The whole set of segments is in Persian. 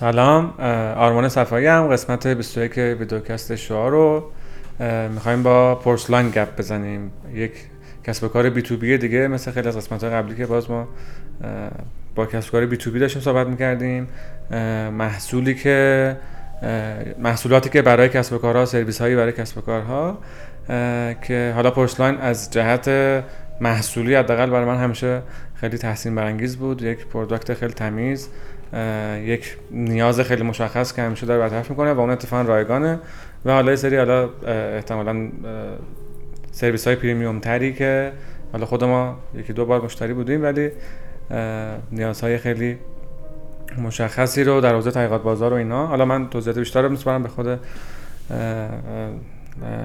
سلام آرمان صفایی‌ام قسمت 21 videocast شعا رو. می‌خوایم با پرس‌لاین گپ بزنیم. یک کسب و کار B2B دیگه مثل خیلی از قسمت قبلی که باز ما با کسب و کار B2B داشتیم صحبت می‌کردیم. محصولی که محصولاتی که برای کسب و کارها سرویس هایی برای کسب و کارها که حالا پرس‌لاین از جهت محصولی حداقل برای من همیشه خیلی تحسین برانگیز بود. یک product خیلی تمیز. یک نیاز خیلی مشخص که همیشه داره برطرف می‌کنه و اون اتفاقا رایگانه. و حالا سری حالا احتمالا سرویس های premium تری که حالا خود ما یکی دو بار مشتری بودیم ولی نیازهای خیلی مشخصی رو در حوزه تحقیقات بازار و اینا. حالا من توضیحات بیشتر رو میسپارم به خود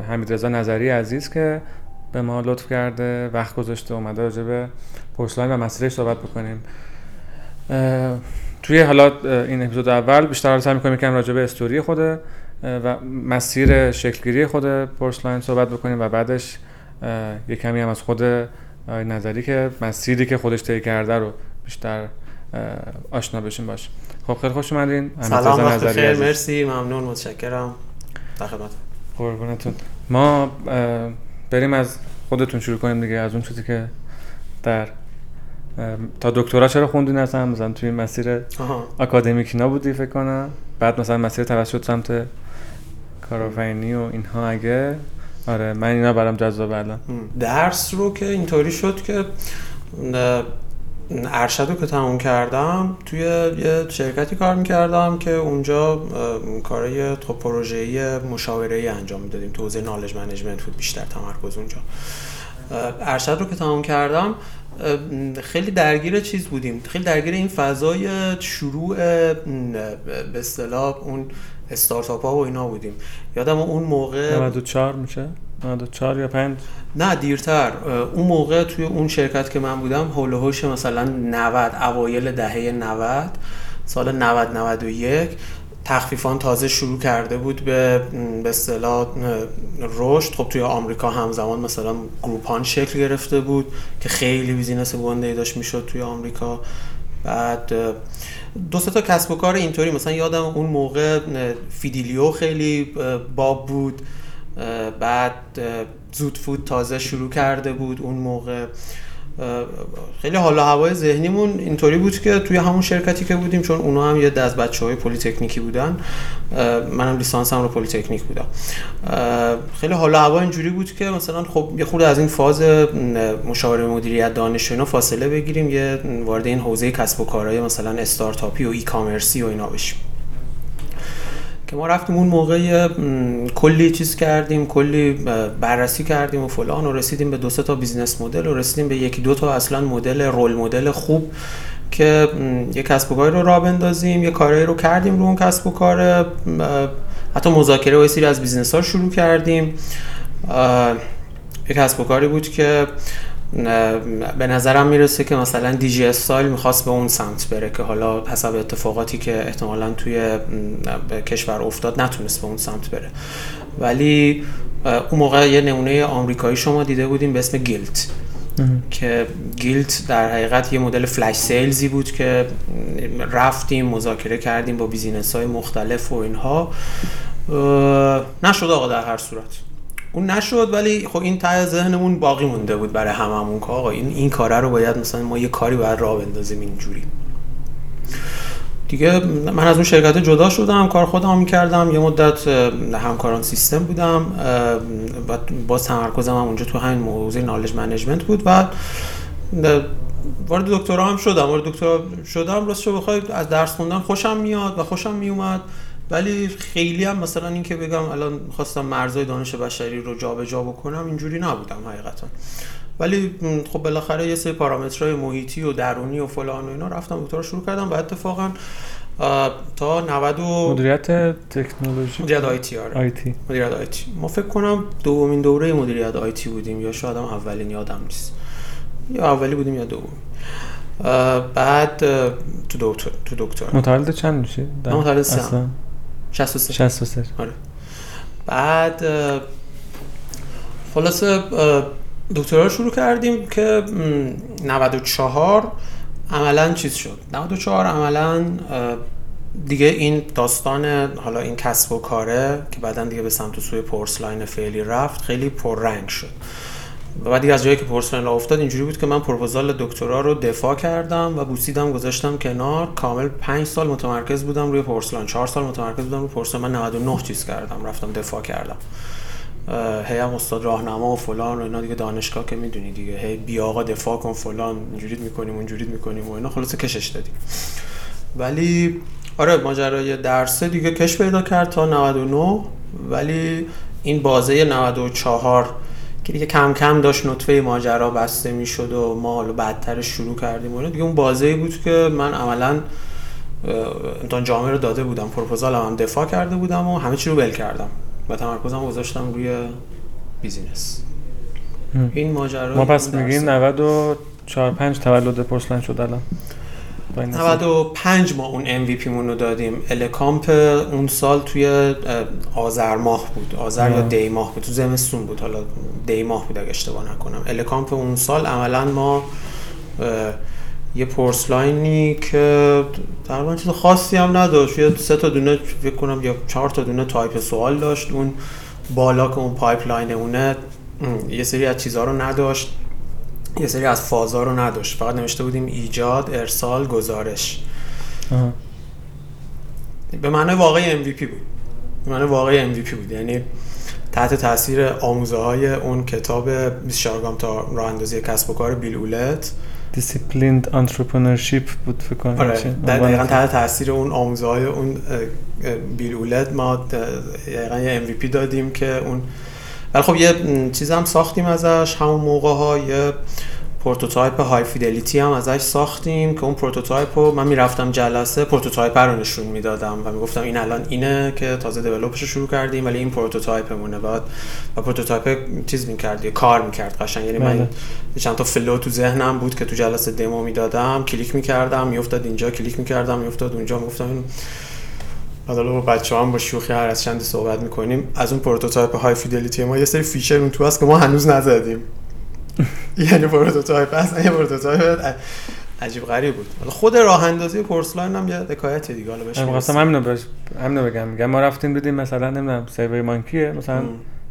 حمید رضا نظری عزیز که به ما لطف کرده وقت گذاشته اومده راجع به پورسلاین و مسیرش صحبت بکنیم. توی حالا این اپیزود اول بیشتر سعی می‌کنیم یکم راجع به استوری خود و مسیر شکلگیری خود پورسلاین صحبت بکنیم و بعدش یه کمی هم از خود نظری که مسیری که خودش طی کرده رو بیشتر آشنا بشیم باش. خب خیلی خوش اومدین. سلام وقت خیر مرسی ممنون متشکرم. در خدمت. قربونتون. ما بریم از خودتون شروع کنیم دیگه از اون چیزی که در تا دکترا چرا خوندین اصلا مثلا توی مسیر اکادمیکی نبودی فکر کنم. بعد مثلا مسیر توسط سمت کارآفرینی و اینها اگه. آره من اینا برام جذاب الان. درس رو که اینطوری شد که ارشد رو که تموم کردم توی یه شرکتی کار می‌کردم که اونجا کارای خب پروژه‌ای مشاوره انجام می‌دادیم. تو حوزه نالج منیجمنت بود بیشتر تمرکز اونجا. ارشد رو که تموم کردم خیلی درگیر چیز بودیم. خیلی درگیر این فضای شروع به اصطلاح اون استارتاپ ها و اینا بودیم. یادم اون موقع 94 میشه؟ 94 یا 5 نه دیرتر. اون موقع توی اون شرکت که من بودم هول هوش مثلا 90 اوایل دهه 90 سال 90 91 تخفیفان تازه شروع کرده بود به به اصطلاح رشد. خب توی آمریکا همزمان مثلا Groupon شکل گرفته بود که خیلی business گنده داشت می‌شد توی آمریکا. بعد دو تا کسب و کار اینطوری. مثلا یادم اون موقع فیدیلیو خیلی باب بود. بعد زودفود تازه شروع کرده بود اون موقع. خیلی حال و هوای ذهنیمون اینطوری بود که توی همون شرکتی که بودیم چون اونا هم یه از بچه های پلی تکنیکی بودن منم لیسانسم رو پلی تکنیک بودم. خیلی حال و هوا اینجوری بود که مثلا خب یه خورده از این فاز مشاوره مدیریت دانش اینا فاصله بگیریم یه وارد این حوزه کسب و کارهای مثلا استارتاپی و e-commerce ی و اینا بشیم. که ما رفتیم اون موقع کلی چیز کردیم کلی بررسی کردیم و فلان و رسیدیم به دو سه تا business model و رسیدیم به یکی دو تا اصلا مدل role model خوب که یه کسب و کاری رو راه بندازیم یه کارایی رو کردیم رو اون کسب و کار حتی مذاکره و سری از business ها شروع کردیم. یه کسب و کاری بود که به نظرم می‌رسه که مثلا دیجی استایل می‌خواست به اون سمت بره که حالا حسب اتفاقاتی که احتمالا توی کشور افتاد نتونست به اون سمت بره. ولی اون موقع یه نمونه آمریکایی شما دیده بودیم به اسم Gilt. که Gilt در حقیقت یه مدل flash sales ی بود که رفتیم مذاکره کردیم با business های مختلف و اینها. نشد آقا در هر صورت. اون نشد ولی خب این ته ذهنمون باقی مونده بود برای هممون که آقا این این کاره رو باید مثلا ما یه کاری باید راه بندازیم اینجوری. دیگه من از اون شرکت جدا شدم کار خودم می‌کردم یه مدت همکاران سیستم بودم و باز تمرکزم هم اونجا تو همین موضوع نالج منیجمنت بود و وارد دکترا هم شدم وارد دکترا شدم راستش بخوای از درس خوندن خوشم میاد و خوشم میومد. ولی خیلی هم مثلا اینکه بگم الان خواستم مرزای دانش بشری رو جابجا جا بکنم اینجوری نبودم حقیقتا. ولی خب بالاخره یه سری پارامترهای محیطی و درونی و فلان و اینا رفتم دکترا شروع کردم. و اتفاقا تا 90 و مدیریت تکنولوژی. مدیریت آیتی آره. آیتی مدیریت آیتی ما فکر کنم دومین دوره مدیریت آیتی بودیم یا شاید هم اولین یادم نیست. یا اولی بودیم یا دوم. بعد تو دکتر تو دکتر. متولد چند میشی؟ متولد سه 63 63 آره. بعد خلاصه دکترا شروع کردیم که 94 عملا چیز شد. 94 عملا دیگه این داستان حالا این کسب و کاره که بعدا دیگه به سمت سوی پرس‌لاین فعلی رفت خیلی پررنگ شد. و از جایی که پرس‌لاین افتاد اینجوری بود که من پروپوزال دکترا رو دفاع کردم و بوسیدم گذاشتم کنار. کامل 5 سال متمرکز بودم روی پرس‌لاین 4 سال متمرکز بودم روی پرس‌لاین من 99 چیز کردم رفتم دفاع کردم. هی هم استاد راهنما و فلان و اینا دیگه دانشگاه که می‌دونی دیگه. هی بیا آقا دفاع کن فلان اینجوری می‌کنیم اونجوری می‌کنیم و اینا. خلاص کشش دادیم ولی آره ماجرای درسه دیگه کش پیدا کرد تا 99 ولی این بازه 94 که دیگه کم کم داشت نطفه ماجرا بسته می‌شد و ما حالا بعدتر شروع کردیم و دیگه اون بازه بود که من عملا امتحان جامعه رو داده بودم پروپوزال هم دفاع کرده بودم و همه چی رو ول کردم و تمرکزم گذاشتم روی بیزینس. این ماجرا ما پس میگیم 94 5 تولد پرس‌لاین شد الان. 95 ما اون MVP مون رو دادیم. الکامپ اون سال توی آذر ماه بود. آذر یا دی ماه بود. تو زمستون بود. حالا دی ماه بود اگه اشتباه نکنم. الکامپ اون سال عملا ما یه پرس‌لاینی که تقریبا چیز خاصی هم نداشت. یه سه تا دونه فکر کنم یا چهار تا دونه تایپ سوال داشت. اون بالا که اون pipeline اونه یه سری از چیزها رو نداشت. یه سری از فازا رو نداشت. فقط نوشته بودیم ایجاد ارسال گزارش. آه. به معنی واقعی MVP بود. به معنی واقعی MVP بود. یعنی تحت تاثیر آموزه های اون کتاب 24 گام تا راه اندازی کسب و کار بیل اولت. Disciplined Entrepreneurship بود فکر کنم. آره. دقیقا تحت تاثیر اون آموزه های اون بیل اولت ما دقیقا یه MVP دادیم که اون ولی خب یه چیز هم ساختیم ازش همون موقع ها یه prototype high fidelity هم ازش ساختیم که اون prototype رو من می‌رفتم جلسه prototype رو نشون می‌دادم و می‌گفتم این الان اینه که تازه develop ش رو شروع کردیم ولی این prototype مونه بعد و prototype چیز می‌کرد یه کار می‌کرد قشنگ یعنی من بله. چند تا flow تو ذهنم بود که تو جلسه دمو می‌دادم کلیک می‌کردم میافتاد اینجا کلیک می‌کردم میافتاد اونجا می‌گفتم حالا با بچه هم با شوخی هر از چندی صحبت می‌کنیم. از اون prototype high fidelity ما یه سری feature اون تو هست که ما هنوز نزدیم. یعنی prototype اصلا یه prototype عجیب غریب بود. خود راه اندازی پرس‌لاین هم یه حکایت دیگه حالا بهش می‌خواستم همینو بهش همینو بگم. میگم ما رفتیم دیدیم مثلا نمی‌دونم SurveyMonkey ه مثلا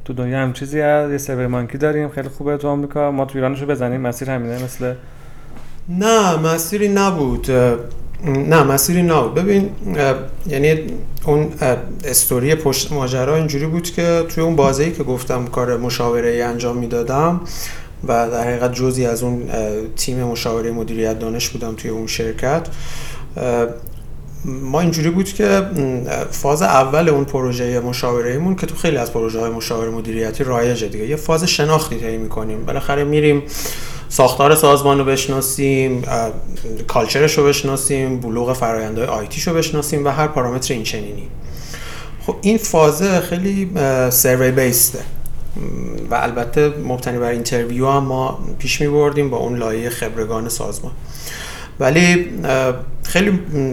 تو دنیا هم چیزی هست یه SurveyMonkey داریم خیلی خوبه تو آمریکا. ما تو ایرانشو بزنیم مسیر همینه مثل نه مسیری نبود. نه مسیری نبود ببین یعنی اون استوری پشت ماجرا اینجوری بود که توی اون بازی که گفتم کار مشاوره ای انجام می‌دادم و در حقیقت جزی از اون تیم مشاوره مدیریت دانش بودم توی اون شرکت ما اینجوری بود که فاز اول اون پروژه مشاوره ایمون که تو خیلی از پروژه های مشاوره مدیریتی رایجه دیگه. یه فاز شناختی طی می‌کنیم. بالاخره میریم ساختار سازمان رو بشناسیم culture ش رو بشناسیم بلوغ فرایندهای IT ش رو بشناسیم و هر پارامتر این چنینی. خب این فازه خیلی survey based ه و البته مبتنی بر interview هم ما پیش می بردیم با اون لایه خبرگان سازمان. ولی خیلی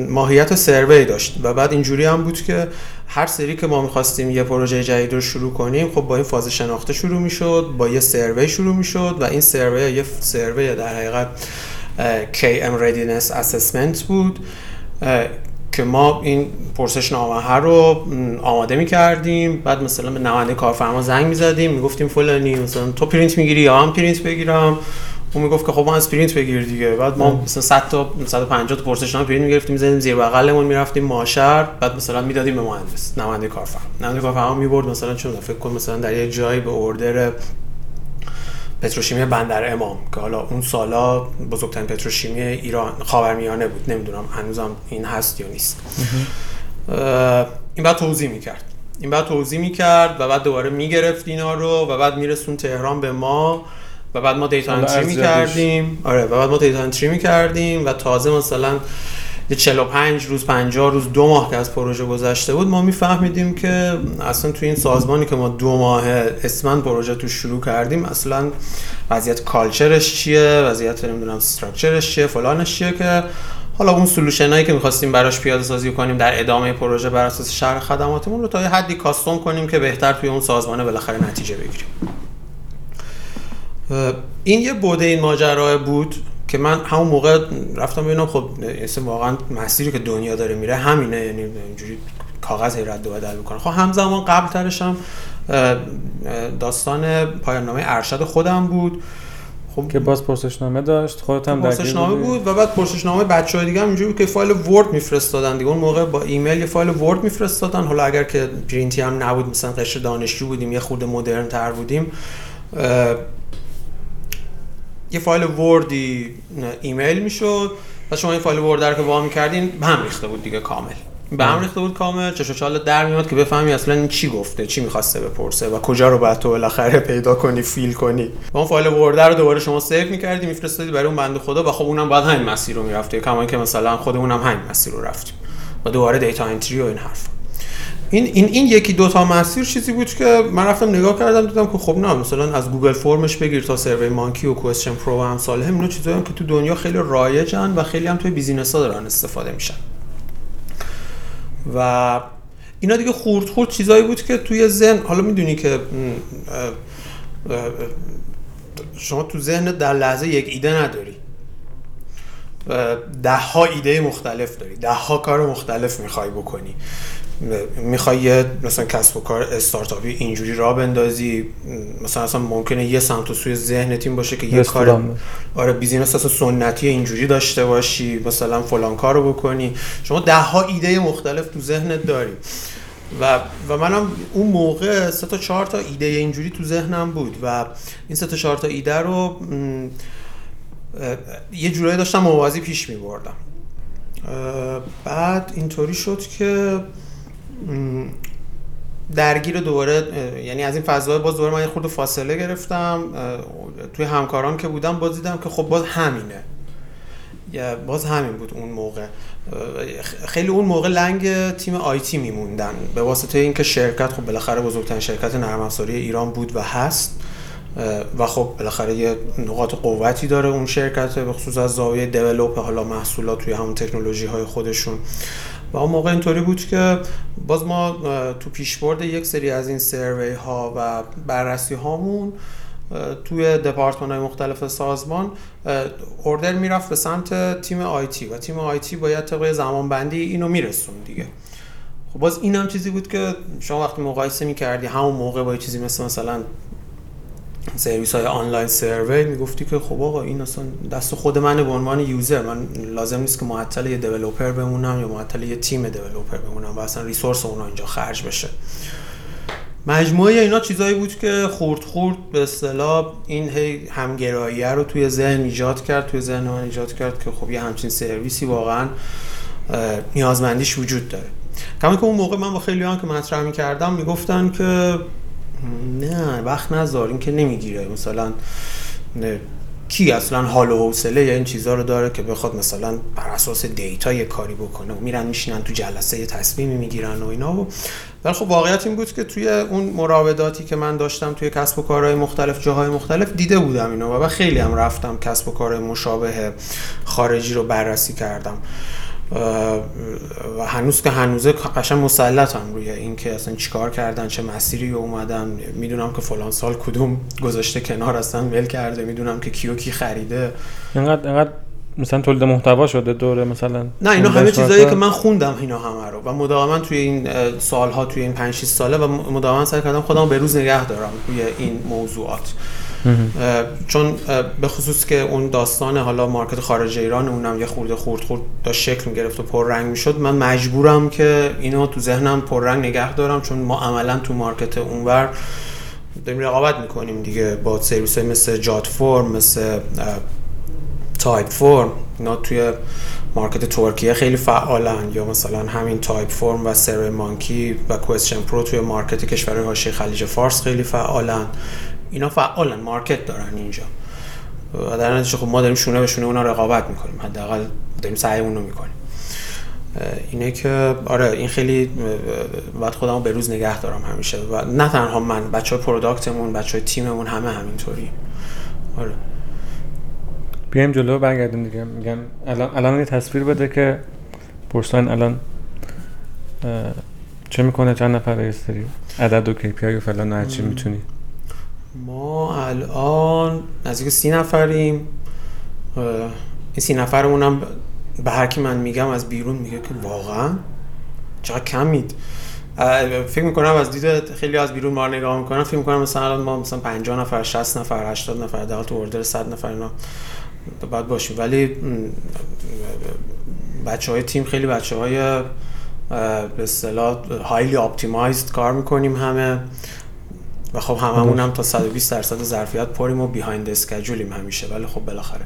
ماهیت survey داشت و بعد اینجوری هم بود که هر سری که ما می‌خواستیم یه پروژه جدید رو شروع کنیم خب با این فاز شناخته شروع می‌شد با یه survey شروع می‌شد و این survey یه survey در حقیقت KM Readiness Assessment بود که ما این پرسش نامه رو آماده می کردیم بعد مثلا به نماینده کارفرما زنگ می زدیم می گفتیم فلانی مثلا تو پرینت می‌گیری یا من پرینت بگیرم؟ اون می‌گفت که خب شما پرینت بگیر دیگه. بعد ما مثلا 100 تا 150 تا پرسش نامه پرینت می‌گرفتیم می‌زدیم زیر بغلمون می‌رفتیم ماهشهر بعد مثلا می‌دادیم به مهندس نماینده کارفرما. نماینده کارفرما می‌برد مثلا چون فکر کن مثلا در یه جایی به order پتروشیمی بندر امام که حالا اون سالا بزرگترین پتروشیمی ایران خاورمیانه بود. نمی‌دونم هنوزم این هست یا نیست. این بعد توضیح می‌کرد. این بعد توضیح می‌کرد و بعد دوباره می‌گرفت اینا رو و بعد میرسون تهران به ما. و بعد ما دیتا انتری می‌کردیم. آره و بعد ما دیتا انتری می‌کردیم و تازه مثلا یه 45 روز 50 روز دو ماه که از پروژه گذشته بود ما میفهمیدیم که اصلا تو این سازمانی که ما دو ماه اسمن پروژه تو شروع کردیم اصلا وضعیت کالچرش چیه؟ وضعیت نمی‌دونم استراکچرش چیه؟ فلانش چیه که حالا اون سولوشنایی که می‌خواستیم براش پیاده سازی کنیم در ادامه پروژه بر اساس شهر خدماتمون رو تا یه حدی کاستوم کنیم که بهتر توی اون سازمانه بالاخره نتیجه بگیریم. این یه بوده این ماجرا بود که من همون موقع رفتم ببینم خب واقعا مسیری که دنیا داره میره همینه یعنی اینجوری کاغذ رد و بدل می‌کنه. خب همزمان قبل ترش هم داستان پایان نامه ارشد خودم بود. خب که باز پرسشنامه داشت خودت هم پرسشنامه بود و بعد پرسشنامه بچه‌ها دیگه هم اینجوری که فایل Word میفرستادن دیگه. اون موقع با ایمیل یه فایل Word میفرستادن. حالا اگر که پرینتی هم نبود مثلا قشر دانشجو بودیم یه خورده مدرن تر بودیم یه فایل Word ی ایمیل می‌شد و شما این فایل Word رو که وا می‌کردین به هم ریخته بود دیگه کامل. به هم ریخته بود کامل چش چال در میاد که بفهمی اصلا این چی گفته چی می‌خواسته بپرسه و کجا رو باید تو بالاخره پیدا کنی fill کنی. و اون فایل Word ه رو دوباره شما save می‌کردی میفرستادی برای اون بنده خدا و خب اونم باید همین مسیر رو می‌رفته کما که مثلا خودمون هم همین مسیر رو رفتیم. و دوباره data entry و این حرف این این این یکی دو تا مسیر چیزی بود که من رفتم نگاه کردم دیدم که خب نه مثلا از Google Form ش بگیر تا SurveyMonkey و QuestionPro و امثال هم اینا چیزایی که تو دنیا خیلی رایجن و خیلی هم توی business ها دارن استفاده میشن. و اینا دیگه خورد خورد چیزایی بود که توی ذهن حالا می‌دونی که شما تو ذهن در لحظه یک ایده نداری. ده ها ایده مختلف داری. ده ها کار مختلف می‌خوای بکنی. می‌خوای مثلا کسب و کار استارتاپی اینجوری را بندازی؟ مثلا اصلا ممکنه یه سمت و سوی ذهنت این باشه که یه کار آره بیزینس اصلا سنتی اینجوری داشته باشی مثلا فلان کارو بکنی. شما ده ها ایده مختلف تو ذهنت داری. و و منم اون موقع سه تا چهار تا ایده اینجوری تو ذهنم بود و این سه تا چهار تا ایده رو یه جورایی داشتم موازی پیش می بردم بعد اینطوری شد که درگیر دوباره یعنی از این فضای باز دوباره من خورده فاصله گرفتم. توی همکاران که بودم باز دیدم که خب باز همینه. باز همین بود اون موقع. خیلی اون موقع لنگ تیم آیتی میموندن. به واسطه اینکه شرکت خب بالاخره بزرگترین شرکت نرم افزاری ایران بود و هست. و خب بالاخره یه نقاط قوتی داره اون شرکت به خصوص از زاویه دیولپ حالا محصولات توی همون تکنولوژی های خودشون. و اون موقع اینطوری بود که باز ما تو پیشبرد یک سری از این سروی ها و بررسی هامون توی دپارتمان های مختلف سازمان اوردر می‌رفت به سمت تیم آیتی و تیم آیتی باید طبق زمان بندی اینو میرسون دیگه. خب باز این هم چیزی بود که شما وقتی مقایسه می‌کردی همون موقع با چیزی مثل مثلا سرویس های آنلاین سروی می‌گفتی که خب آقا این اصلا دست خود من به عنوان یوزر. من لازم نیست که معطل یه دیولپر بمونم یا معطل یه تیم دیولپر بمونم و اصلا ریسورس اونا اینجا خرج بشه. مجموعه اینا چیزایی بود که خورد خورد به اصطلاح این هی همگراییه رو توی ذهن ایجاد کرد. توی ذهن من ایجاد کرد که خب یه همچین سرویسی واقعا نیازمندیش وجود داره. کما که اون موقع من با خیلی که مطرح می‌کردم می‌گفتن که نه وقت نذار این که نمی‌گیره مثلا نه. کی اصلا حال و حوصله یا این چیزها رو داره که بخواد مثلا بر اساس دیتا یه کاری بکنه و میرن میشینن تو جلسه یه تصمیمی می‌گیرن و اینا و ولی خب واقعیت این بود که توی اون مراوداتی که من داشتم توی کسب و کارهای مختلف جاهای مختلف دیده بودم اینا و خیلی هم رفتم کسب و کارهای مشابه خارجی رو بررسی کردم و هنوز که هنوزه قشنگ مسلطم روی اینکه اصلا چیکار کردن چه مسیری اومدن. می‌دونم که فلان سال کدوم گذاشته کنار اصلا ول کرده. می‌دونم که کیو کی خریده. اینقدر اینقدر مثلا تولید محتوا شده دوره مثلا. نه اینا همه چیزایی که من خوندم اینا همه رو. و مداوما توی این سالها توی این 5 6 ساله و مداوما سعی کردم خودم به روز نگه دارم توی این موضوعات. چون به خصوص که اون داستان حالا مارکت خارج ایران اونم یه خورده خورد خورد داشت شکل می‌گرفت و پر رنگ می‌شد. من مجبورم که اینو تو ذهنم پر رنگ نگه دارم چون ما عملا تو مارکت اونور داریم رقابت می‌کنیم دیگه با سرویس مثل جات فرم مثل Typeform اینا توی market ترکیه خیلی فعالن. یا مثلا همین Typeform و SurveyMonkey و QuestionPro توی market کشور حاشیه خلیج فارس خیلی فعالن. اینا فعالن market دارن اینجا. و در نتیجه خب ما داریم شونه به شونه اونا رقابت می‌کنیم حداقل داریم سعیمون رو می‌کنیم. اینه که آره این خیلی باید خودمو به روز نگه دارم همیشه. و نه تنها من بچه های product مون بچه های تیممون همه همینطوری. آره. بیایم جلو برگردیم دیگه. میگم الان الان یه تصویر بده که پرسان الان چه می‌کنه؟ چند نفر رئیس عدد و KPI و فلان هر چی می‌تونی. ما الان نزدیک سی نفریم. این سی نفرمون هم به هر کی من میگم از بیرون میگه که واقعا چقدر کم مید فکر می‌کنم از دید خیلی از بیرون ما نگاه می‌کنم فکر می‌کنم مثلا ما مثلا 50 نفر 60 نفر 80 نفر در تو اوردر 100 نفر اینا بعد باشیم. ولی بچه های تیم خیلی بچه های به اصطلاح highly optimized کار می‌کنیم همه. و خب هممون هم تا 120 درصد ظرفیت پریم و behind schedule یم همیشه ولی خب بالاخره.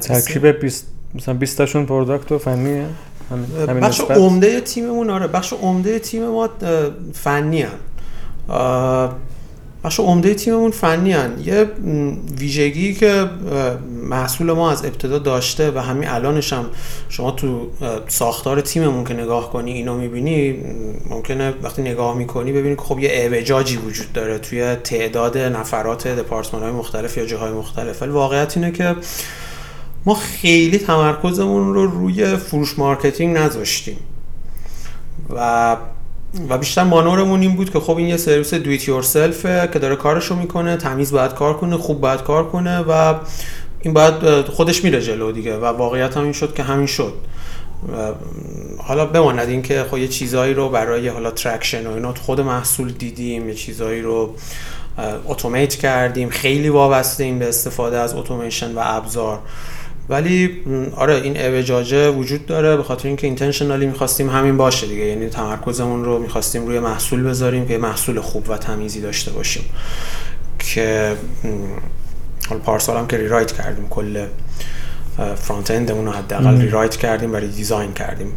ترکیب 20 مثلا 20 تاشون product و فنیه؟ بخش عمده تیممون آره بخش عمده تیم ما فنی هن. بخش عمده تیممون فنی هن. یه ویژگی که محصول ما از ابتدا داشته و همین الانش هم شما تو ساختار تیممون که نگاه کنی اینو می‌بینی ممکنه وقتی نگاه می‌کنی ببینی که خب یه اعوجاجی وجود داره توی تعداد نفرات دپارتمان های مختلف یا جاهای مختلف ولی واقعیت اینه که ما خیلی تمرکزمون رو روی فروش marketing نذاشتیم و و بیشتر مانورمون این بود که خب این یه سرویس do it yourself ه که داره کارشو می‌کنه تمیز باید کار کنه خوب باید کار کنه و این باید خودش میره جلو دیگه و واقعیت هم این شد که همین شد. حالا بماند این که خب یه چیزایی رو برای حالا traction و اینا خود محصول دیدیم یه چیزایی رو اتومات کردیم خیلی وابسته این به استفاده از اتوماسیون و ابزار. ولی آره این اوجاجه وجود داره به خاطر اینکه اینتنشنالی می‌خواستیم همین باشه دیگه. یعنی تمرکزمون رو می‌خواستیم روی محصول بذاریم که محصول خوب و تمیزی داشته باشیم. که حالا پارسال هم که ریرایت کردیم کل فرانت اندمون رو حداقل ریرایت کردیم و دیزاین کردیم.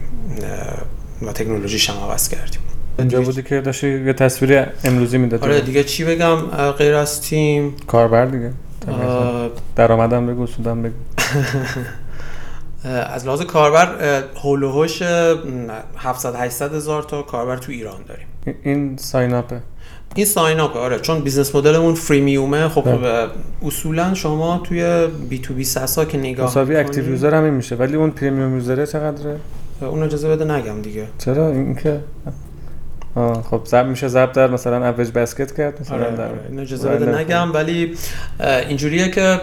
و تکنولوژیش هم عوض کردیم. اینجا بودی که داشتی یه تصویر امروزی می‌داد آره دیگه چی بگم؟ غیر از تیم. کاربر دیگه. درآمدم بگو سودم بگو. از لحاظ کاربر هول و هوش 700 800 هزار تا کاربر تو ایران داریم. این sign up ه این sign up آره. چون business model مون freemium ه خب اصولا شما توی B2B SaaS ا که نگاه مساوی active user هم میشه. ولی اون premium user ه چقدره؟ اون اجازه بده نگم دیگه. چرا؟ این که خب ضرب میشه ضرب در مثلا average basket کرد مثلا آره، در این اجازه بده نگم ولی اینجوریه که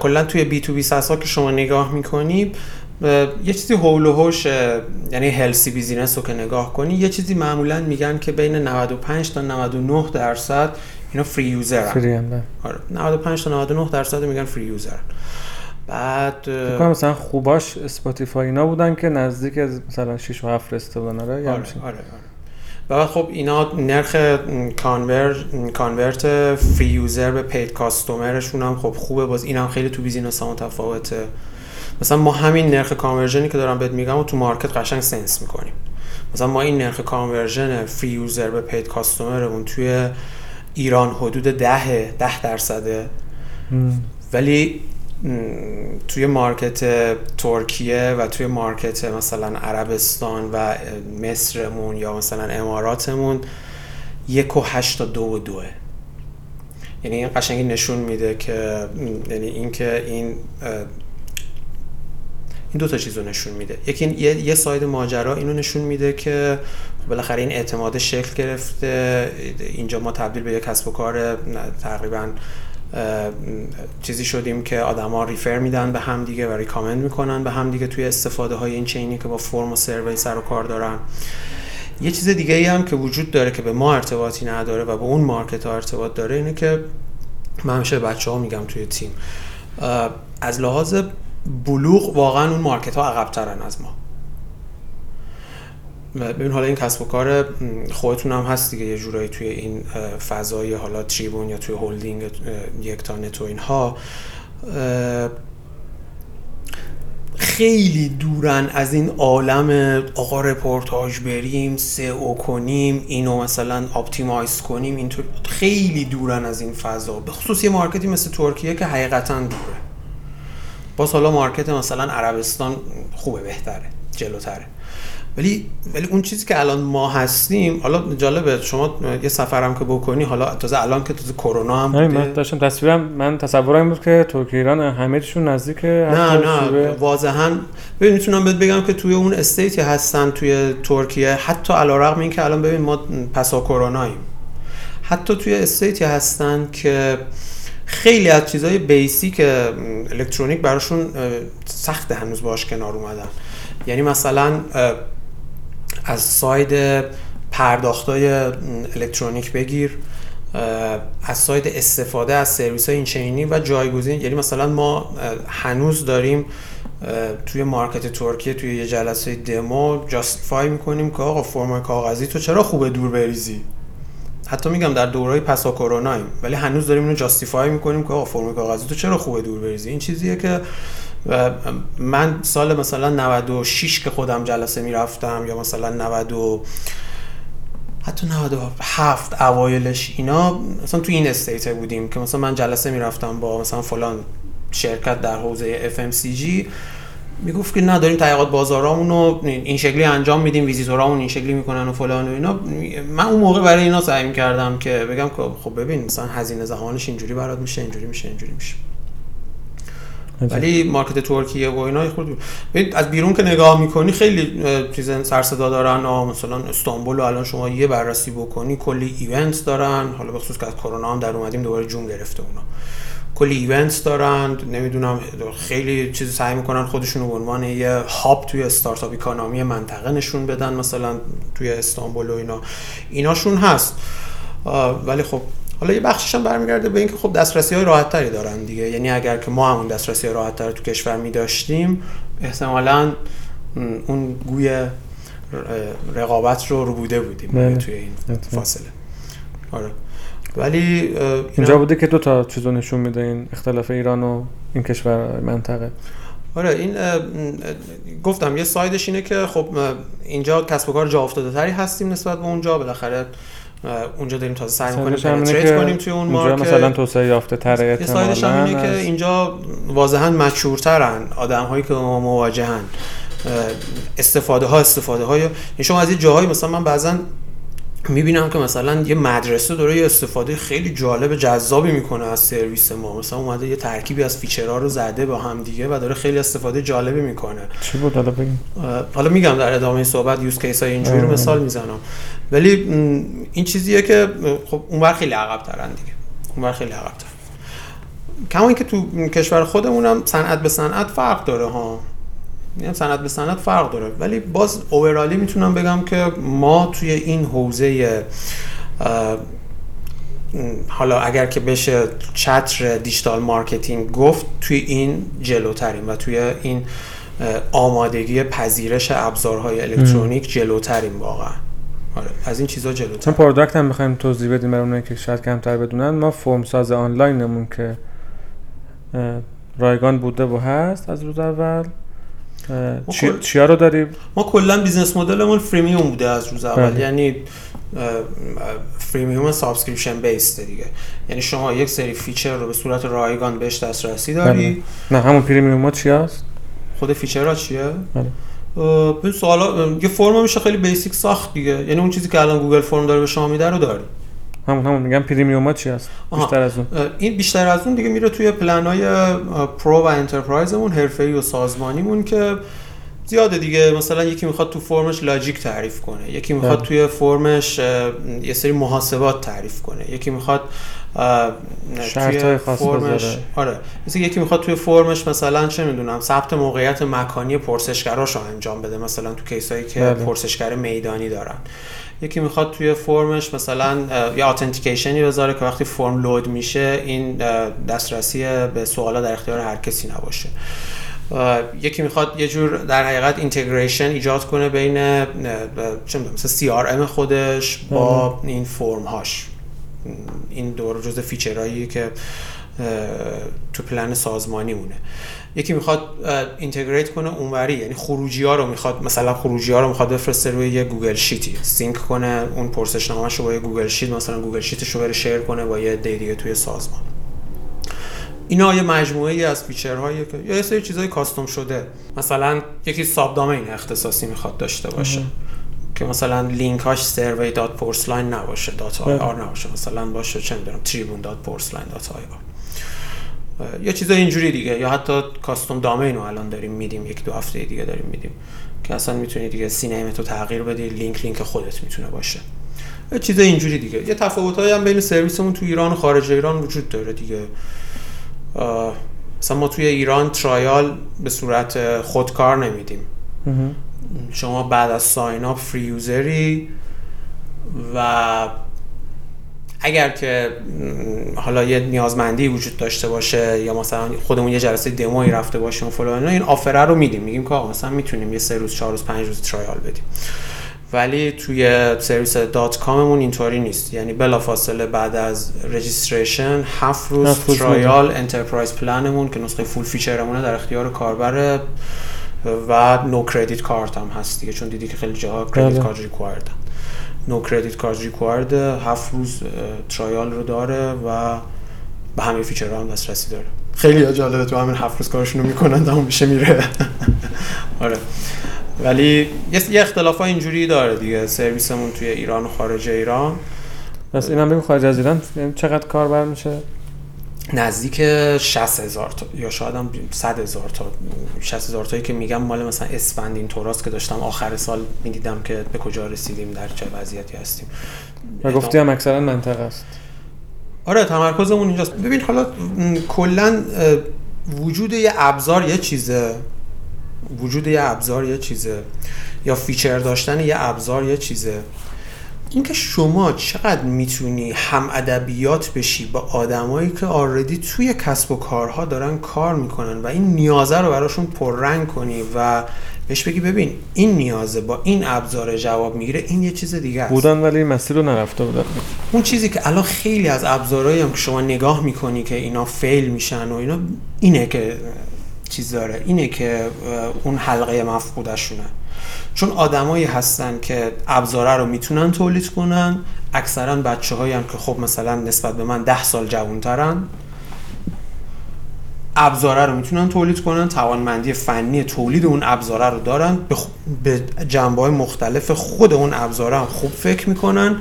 کلا توی B2B ها که شما نگاه می‌کنی یه چیزی حول و حوش یعنی healthy business رو که نگاه کنی یه چیزی معمولا میگن که بین 95 تا 99 درصد اینا free user free آره 95 تا 99 درصد میگن free user بعد فکر مثلا خوباش Spotify اینا بودن که نزدیک از مثلا 6 و 7 درصد بودن آره آره, آره, آره. و بعد خب اینا نرخ conver convert free user به paid customer شون هم خب خوبه. باز اینم خیلی تو business ها متفاوته. مثلا ما همین نرخ conversion ی که دارم بهت میگم و تو مارکت قشنگ sense می‌کنیم. مثلا ما این نرخ conversion free user به paid customer مون توی ایران حدود ده ده درصده. ولی توی market ترکیه و توی market مثلا عربستان و مصرمون یا مثلا اماراتمون یک و هشت تا دو و دوه. یعنی این قشنگی نشون میده که یعنی اینکه این این دو تا چیز رو نشون میده. یکی یه, یه side ماجرا اینو نشون میده که بالاخره این اعتماد شکل گرفته. اینجا ما تبدیل به یک کسب و کار تقریبا چیزی شدیم که آدما ریفر میدن به هم دیگه و ریکامند می‌کنن به هم دیگه توی استفاده های این چینی که با فرم و سروی سر و کار دارن. یه چیز دیگه ای هم که وجود داره که به ما ارتباطی نداره و به اون مارکت ها ارتباط داره اینه که من همیشه بچه ها میگم توی تیم از لحاظ بلوغ واقعا اون مارکت ها عقب از ما. ببین حالا این کسب و کار خودتون هم هست دیگه. یه جورایی توی این فضای حالا تریبون یا توی هولدینگ یکتانت و اینها خیلی دورن از این عالم آقا رپورتاژ بریم SEO کنیم اینو مثلا optimize کنیم اینطور. خیلی دورن از این فضا. به خصوص یه market ی مثل ترکیه که حقیقتا دوره. باز حالا market مثلا عربستان خوبه بهتره جلوتره. ولی ولی اون چیزی که الان ما هستیم حالا جالبه شما یه سفرم که بکنی حالا تازه الان که تازه کرونا هم بوده من داشتم تصویرم من تصورم بود که ترکیه ایران همه چیشون نزدیک نه نه واضحا. ببین می‌تونم بهت بگم که توی اون استیتی هستن توی ترکیه حتی علیرغم اینکه الان ببین ما پسا کروناییم. حتی توی استیتی هستن که خیلی از چیزهای بیسیک الکترونیک براشون سخت هنوز باش کنار اومدن. یعنی مثلا از side پرداختای الکترونیک بگیر از side استفاده از سرویس های اینچینی و جایگزین. یعنی مثلا ما هنوز داریم توی market ترکیه توی یه جلسه demo justify می‌کنیم که آقا فرم کاغذی تو چرا خوبه دور بریزی؟ حتی میگم در دورهای پسا کروناییم ولی هنوز داریم اینو justify می‌کنیم که آقا فرم کاغذی تو چرا خوبه دور بریزی؟ این چیزیه که من سال مثلا 96 که خودم جلسه می‌رفتم یا مثلا 90 حتی 97 اوایلش اینا مثلا تو این استیت بودیم که مثلا من جلسه می‌رفتم با مثلا فلان شرکت در حوزه FMCG می‌گفت که نداریم تحقیقات بازارامون رو این شکلی انجام میدیم ویزیتورامون این شکلی می‌کنن و فلان و اینا. من اون موقع برای اینا سعی می‌کردم که بگم که خب ببین مثلا هزینه زمانش اینجوری برات میشه اینجوری میشه اینجوری میشه. ولی market ترکیه و اینا خود از بیرون که نگاه می‌کنی خیلی چیز سر صدا دارن مثلا استانبول و الان شما یه بررسی بکنی کلی event دارن. حالا به خصوص که از کرونا هم در اومدیم دوباره جون گرفته اونا. کلی event دارن. نمی‌دونم خیلی چیز سعی می‌کنن خودشون به عنوان یه hub توی startup economy منطقه نشون بدن مثلا توی استانبول و اینا. ایناشون هست. ولی خب حالا یه بخشش هم برمیگرده به اینکه خب دسترسی های راحت تری دارن دیگه. یعنی اگر که ما همون دسترسی راحت تر تو کشور می داشتیم احتمالا اون گوی رقابت رو رو بوده بودیم بله. توی این فاصله. آره. ولی اینجا بوده که دو تا چیزو نشون میده این اختلاف ایران و این کشور منطقه. آره این گفتم یه سایدش اینه که خب اینجا کسب و کار جا افتاده تری هستیم نسبت به اونجا. بالاخره اونجا داریم تازه سعی می‌کنیم penetrate کنیم توی اون market. مثلا توسعه یافته تر احتمالاً اینه که اینجا واضحا مشهورترن آدم‌هایی که مواجهن. استفاده ها استفاده های یعنی شما از این جاهایی مثلا من بعضا می‌بینم که مثلا یه مدرسه داره یه استفاده خیلی جالب جذابی می‌کنه از سرویس ما. مثلا اومده یه ترکیبی از feature ها رو زده با هم دیگه و داره خیلی استفاده جالبی می‌کنه. چی بود حالا بگیم؟ حالا میگم در ادامه صحبت use case های اینجوری رو مثال می‌زنم. ولی این چیزیه که خب اونور خیلی عقب ترن دیگه اونور خیلی عقب تر کما اینکه تو کشور خودمونم صنعت به صنعت فرق داره ها. میگم صنعت به صنعت فرق داره. ولی باز overally می‌تونم بگم که ما توی این حوزه حالا اگر که بشه چتر digital marketing گفت توی این جلوتریم و توی این آمادگی پذیرش ابزارهای الکترونیک جلوتریم واقعا. آره از این چیزا جلوتر. چون product هم می‌خوایم توضیح بدیم برای اونایی که شاید کمتر بدونن. ما فرم ساز آنلاینمون که رایگان بوده و هست از روز اول. چی... چیا رو داریم؟ ما کلا business model مون freemium بوده از روز اول بله. یعنی freemium subscription base دیگه یعنی شما یک سری feature رو به صورت رایگان بهش دسترسی داری بله. نه همون premium چی هست؟ خود feature ها چیه؟ بله. سوالا یه فرم میشه خیلی basic ساخت دیگه یعنی اون چیزی که الان Google Form داره به شما میده رو داری همون همون میگم premium چی هست؟ بیشتر از اون. این بیشتر از اون دیگه میره توی پلن های pro و enterprise مون حرفه‌ای و سازمانیمون که زیاده دیگه مثلا یکی می‌خواد تو فرمش logic تعریف کنه یکی می‌خواد بله. توی فرمش یه سری محاسبات تعریف کنه یکی می‌خواد توی فرمش آره مثل یکی می‌خواد توی فرمش مثلا چه می‌دونم ثبت موقعیت مکانی پرسشگراشو انجام بده مثلا تو case ایی که بله. پرسشگر میدانی دارن. یکی می‌خواد توی فرمش مثلا یا authentication ی بذاره که وقتی فرم load میشه این دسترسی به سوالا در اختیار هر کسی نباشه. یکی می‌خواد یه جور در حقیقت integration ایجاد کنه بین چه می‌دونم مثلا CRM خودش با این فرم هاش این دور جزء feature هایی که تو پلن سازمانی مونه یکی می‌خواد integrate کنه اونوری یعنی خروجی ها رو می‌خواد مثلا خروجی ها رو می‌خواد بفرسته روی یه Google Sheet ی sync کنه اون پرسشنامه‌شو با یه Google Sheet مثلا Google Sheet ش رو بره share کنه با یه دیگه توی سازمان. اینا یه مجموعه ای از feature هایی که یا یه سری چیزای custom شده. مثلا یکی subdomain اختصاصی می‌خواد داشته باشه. که مثلا لینک هاش survey dot پورسلاین نباشه dot IR نباشه مثلا باشه چه می‌دونم تریبون dot پورسلاین dot IR یا چیزای اینجوری دیگه. یا حتی custom domain رو الان داریم میدیم یک دو هفته دیگه داریم میدیم که اصلا می‌تونی دیگه CNAME تو تغییر بدی لینک لینک خودت می‌تونه باشه. چیز اینجوری دیگه. یه تفاوتایی هم بین سرویسمون تو ایران و خارج ایران وجود داره دیگه. مثلا ما توی ایران trial به صورت خودکار نمیدیم. شما بعد از sign up free user ی و اگر که حالا یه نیازمندی وجود داشته باشه یا مثلا خودمون یه جلسه دموی رفته باشیم و فلان این offer ه رو میدیم. میگیم که مثلا می‌تونیم یه سه روز چهار روز پنج روز trial بدیم. ولی توی سرویس dot com مون اینطوری نیست. یعنی بلافاصله بعد از registration هفت روز, trial enterprise plan مون که نسخه full feature مونه در اختیار کاربر و no credit card هم هست دیگه چون دیدی که خیلی جاها credit card required ن no credit card required هفت روز trial رو داره و به همه feature ها هم دسترسی داره. خیلی جالبه تو همین هفت روز کارشون رو می‌کنن اون میشه میره. آره. ولی یه اختلاف ها اینجوری داره دیگه سرویسمون توی ایران و خارج ایران. پس اینم بگو خارج از ایران چقدر کاربر میشه نزدیک 60 هزار تا یا شاید هم 100 هزار تا 60 هزار تایی که میگم مال مثلا اسفند این طوراست که داشتم آخر سال می‌دیدم که به کجا رسیدیم در چه وضعیتی هستیم. و گفتی هم اکثرا منطقه است. آره تمرکزمون اینجاست. ببین حالا کلا وجود یه ابزار یه چیزه. وجود یه ابزار یه چیزه. یا feature داشتن یه ابزار یه چیزه. اینکه شما چقدر می‌تونی هم ادبیات بشی با آدمایی که R&D توی کسب و کارها دارن کار می‌کنن و این نیازه رو براشون پررنگ کنی و بهش بگی ببین این نیازه با این ابزار جواب می‌گیره این یه چیز دیگه است. بودن ولی مسیر رو نرفته بودن. اون چیزی که الان خیلی از ابزارهایی هم که شما نگاه می‌کنی که اینا فیل میشن و اینا اینه که چیز داره اینه که اون حلقه مفقودشونه. چون آدمایی هستن که ابزاره رو می‌تونن تولید کنن اکثرا بچه هایی هم که خب مثلا نسبت به من ده سال جوانترن ابزاره رو می‌تونن تولید کنن توانمندی فنی تولید اون ابزاره رو دارن به جنبه های مختلف خود اون ابزاره هم خوب فکر می‌کنن.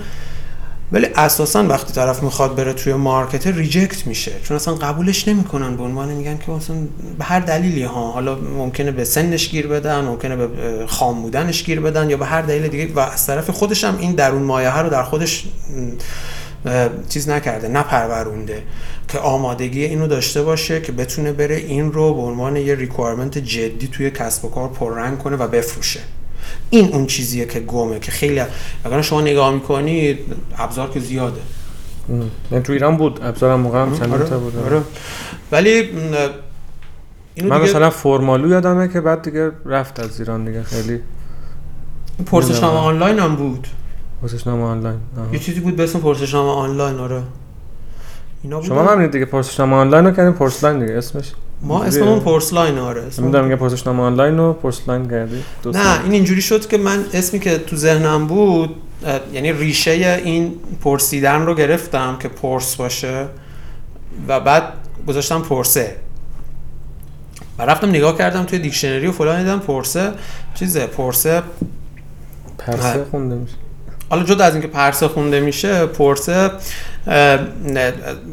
ولی اساسا وقتی طرف می‌خواد بره توی مارکت ریجکت میشه چون اصلا قبولش نمی‌کنن به عنوان میگن که اصلا به هر دلیلی ها حالا ممکنه به سنش گیر بدن ممکنه به خام بودنش گیر بدن یا به هر دلیل دیگه و از طرف خودش هم این درون مایه رو در خودش چیز نکرده نپرورونده که آمادگی اینو داشته باشه که بتونه بره این رو به عنوان یه ریکوایرمنت جدی توی کسب و کار پررنگ کنه و بفروشه. این اون چیزیه که گمه که خیلی اگر شما نگاه می‌کنید ابزار که زیاده. نه تو ایران بود ابزار هم موقع هم چند آره. بود. آره. ولی اینو من دیگه... مثلا فرمالو یادمه که بعد دیگه رفت از ایران دیگه خیلی پرسشنامه آنلاین هم بود. پرسشنامه آنلاین یه چیزی بود به اسم پرسشنامه آنلاین آره. اینا شما هم دیگه پرسشنامه آنلاین رو کردیم پرسلاین دیگه اسمش ما اسممون پورسلاین آره. نمی‌دونم میگه پرسشنامه آنلاین و پورسلاین کردی. نه این اینجوری شد که من اسمی که تو ذهنم بود یعنی ریشه این پرسیدن رو گرفتم که پرس باشه و بعد گذاشتم پرسه. و رفتم نگاه کردم توی دیکشنری و فلان دیدم پرسه. چیزه پرسه. پرسه خونده میشه. حالا جدا از اینکه پرسه خونده میشه پرسه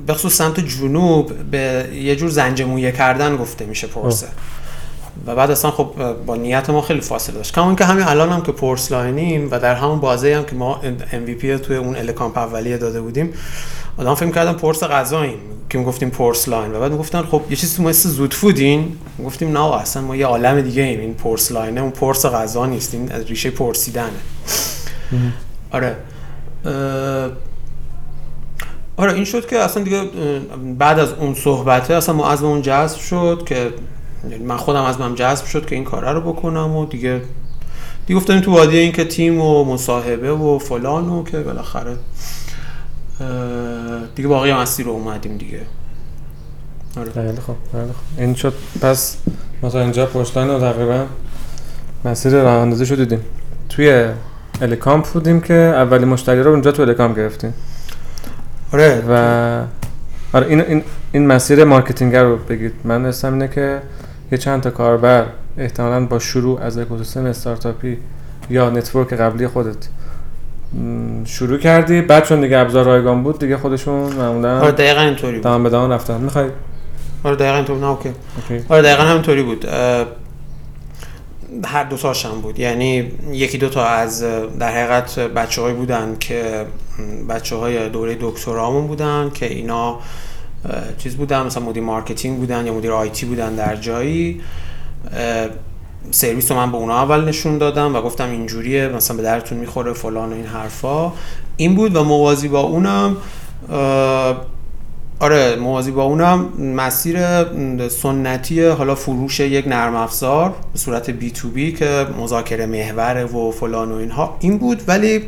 به خصوص سمت جنوب به یه جور زنجموره کردن گفته میشه پرسه. و بعد اصلا خب با نیت ما خیلی فاصله داشت. کما که همین الان هم که پورس لاینیم و در همون بازه هم که ما MVP توی اون الکامپ اولیه داده بودیم آدما فکر کردن پرس غذاییم. که گفتیم پورس لاین. و بعد گفتن خب یه چیزی مثل زود فودین. گفتیم نه اصلا ما یه عالم دیگه ایم این پورس لاینه اون پرس غذا نیست. این از ریشه پرسیدنه. آره. آره این شد که اصلا دیگه بعد از اون صحبته اصلا ما از اون جذب شد که من خودم از من جذب شد که این کاره رو بکنم و دیگه دیگه گفتم تو وادی این که تیم و مصاحبه و فلان و که بالاخره دیگه باقی هم رو اومدیم دیگه. آره. خیلی خوب این شد پس مثلا اینجا پرس‌لاین و تقریبا مسیر راه اندازی شو دیدیم. توی الکامپ بودیم که اولی مشتری رو اونجا تو الکامپ گرفتیم. آره. و آره این, این, این مسیر marketing رو بگید. من حدسم اینه که یه چند تا کاربر احتمالا با شروع از اکوسیستم استارتاپی یا network قبلی خودت شروع کردی. بعد چون دیگه ابزار رایگان بود دیگه خودشون معمولا آره دقیقا اینطوری بود. دهان به دهان رفتن. می‌خوای؟ آره دقیقا اینطوری نه اوکی. آره دقیقا همینطوری بود. هر دو تاشم بود. یعنی یکی دو تا از در حقیقت های بودن که بچه های دوره دکترامون بودن که اینا چیز بودن مثلا مدیر marketing بودن یا مدیر IT بودن در جایی. سرویس رو من به اونا اول نشون دادم و گفتم اینجوریه مثلا به دردتون می‌خوره فلان و این حرفا. این بود و موازی با اونم آره موازی با اونم مسیر سنتی حالا فروش یک نرم افزار به صورت B to B که مذاکره محور و فلان و اینها این بود. ولی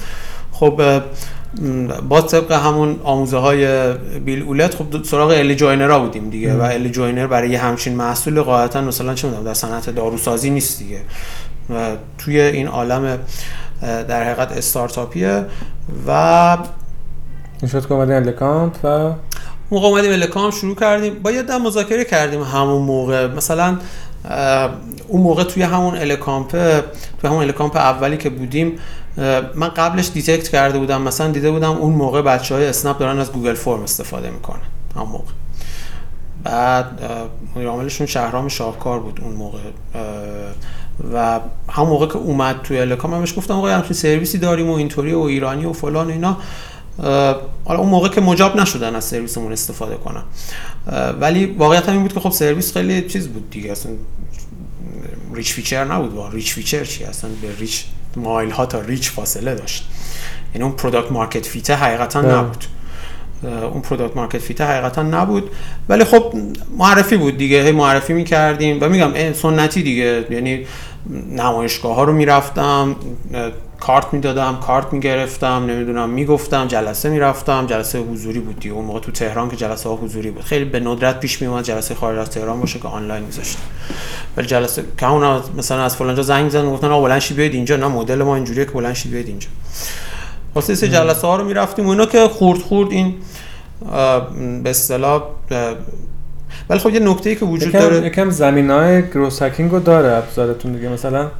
خب با طبق همون آموزه های بیل اولت خب سراغ early joiner بودیم دیگه و early joiner برای همچین محصول قاعدتا مثلا چه می‌دونم در صنعت داروسازی نیست دیگه. و توی این عالم در حقیقت استارتاپیه و این شد که اومدیم الکامپ و موقع اومدیم الکامپ شروع کردیم. با یه مذاکره کردیم همون موقع. مثلا اون موقع توی همون الکامپ توی همون الکامپ اولی که بودیم من قبلش detect کرده بودم. مثلا دیده بودم اون موقع بچه های اسنپ دارن از Google Form استفاده می‌کنن. همون موقع. بعد مدیر عاملشون شهرام شاهکار بود اون موقع. و همون موقع که اومد توی الکامپ بهش گفتم آقا همچین سرویسی داریم و اینطوری و ایرانی و فلان و اینا. حالا اون موقع که مجاب نشدن از سرویسمون استفاده کنن. ولی واقعیت هم این بود که خب سرویس خیلی چیز بود دیگه اصلا rich feature نبود. با rich feature چی؟ اصلا به rich مایل ها تا rich فاصله داشت. یعنی اون product market fit حقیقتا نبود. اون product market fit حقیقتا نبود. ولی خب معرفی بود دیگه هی معرفی می‌کردیم. و میگم سنتی دیگه. یعنی نمایشگاه ها رو می‌رفتم کارت می‌دادم کارت می‌گرفتم نمی‌دونم می‌گفتم جلسه می‌رفتم جلسه حضوری بود دیگه. اون موقع تو تهران که جلسه ها حضوری بود. خیلی به ندرت پیش میومد جلسه خارج از تهران باشه که آنلاین میذاشتم. ولی جلسه که اون مثلا از فلان جا زنگ زدن گفتن آقا بلند بیاید اینجا. نه مدل ما اینجوریه که بلند بیاید اینجا. واسه سه جلسه ها رو می‌رفتیم اونا که خورد خورد این به اصطلاح ولی خب یه نکته که وجود داره یکم زمینه‌ی growth hacking رو داره ابزارتون دیگه. مثلا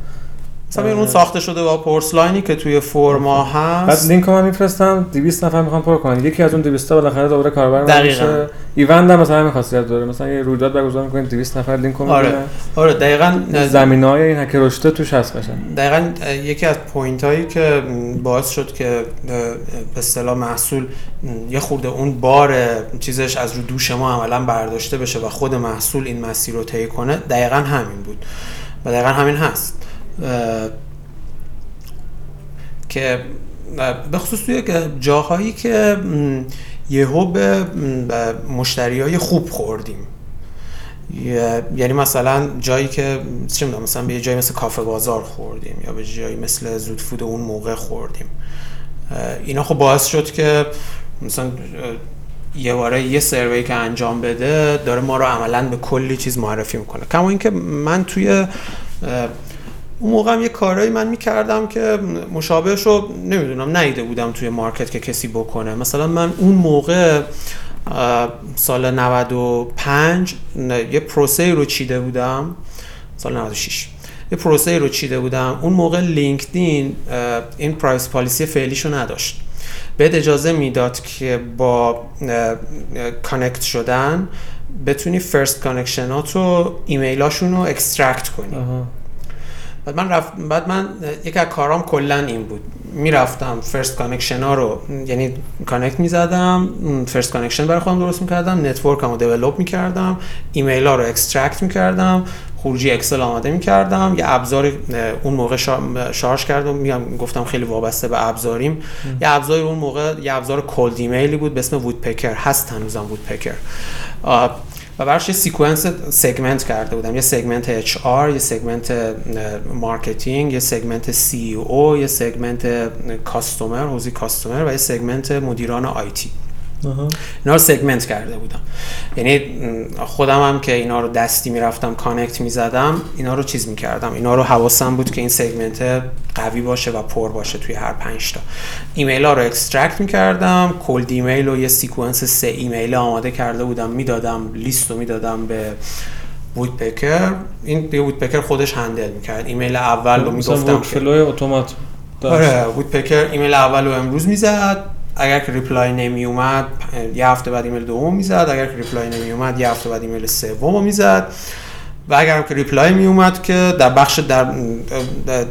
مثلا اون ساخته شده با پرس‌لاینی که توی فرما هست. بعد لینک من میفرستم 200 نفر می‌خوان پر کنن. یکی از اون 200 تا بالاخره دوباره کاربر میشه. event هم مثلا همین خاصیت داره. مثلا یه رویداد برگزار می‌کنید 200 نفر لینک رو آره. آره دقیقاً زمینه‌ی این هک رشده توش هست باشه دقیقاً یکی از پوینت هایی که باعث شد که به اصطلاح محصول یه خورده اون بار چیزش از رو دوش ما عملا برداشته بشه و خود محصول این مسیر رو طی کنه دقیقاً همین بود. و دقیقاً همین هست. که به خصوص توی جاهایی که یهو به مشتری های خوب خوردیم. یعنی مثلا جایی که چه مثلا به یه جایی مثل کافه بازار خوردیم یا به جایی مثل زودفود اون موقع خوردیم. اینا خب باعث شد که مثلا یه باره یه سروی که انجام بده داره ما رو عملا به کلی چیز معرفی می‌کنه. کما اینکه من توی اون موقع هم یه کارهایی من می‌کردم که مشابهش رو نمی‌دونم نیده بودم توی مارکت که کسی بکنه. مثلا من اون موقع سال 95 یه پروسه رو چیده بودم. سال 96 یه پروسه رو چیده بودم. اون موقع لینکدین این privacy policy فعلیشو نداشت. بهت اجازه می‌داد که با connect شدن بتونی first connection ات و ایمیلاشون رو extract کنی بعد من رفت بعد من یک از کارام کلا این بود. می‌رفتم first connection ها رو یعنی connect می‌زدم first connection برای خودم درست می‌کردم network م رو develop می‌کردم ایمیل ها رو extract می‌کردم خروجی اکسل آماده می‌کردم یه ابزار اون موقع شارژ کردم میگم گفتم خیلی وابسته به ابزاریم. یه ابزار اون موقع یه ابزار cold email ی بود به اسم Woodpecker هست هنوزم Woodpecker و براش یه sequence segment کرده بودم. یه segment HR یه segment marketing یه segment CEO یه segment customer حوزه customer و یه segment مدیران IT اینا رو segment کرده بودم. یعنی خودم هم که اینا رو دستی می‌رفتم connect می‌زدم اینا رو چیز می‌کردم. اینا رو حواسم بود که این segment قوی باشه و پر باشه توی هر پنج تا. ایمیل ها رو extract می‌کردم cold email و یه sequence سه ایمیل آماده کرده بودم می‌دادم لیست رو می‌دادم به Woodpecker این به Woodpecker خودش handle می‌کرد. ایمیل اول رو می‌گفتم که اتومات آره Woodpecker ایمیل اول رو امروز می‌زد. اگر که reply نمی اومد یه هفته بعد ایمیل دوم می‌زد. اگر که reply نمی اومد یه هفته بعد ایمیل سوم می‌زد. و اگرم که reply می اومد که در بخش در,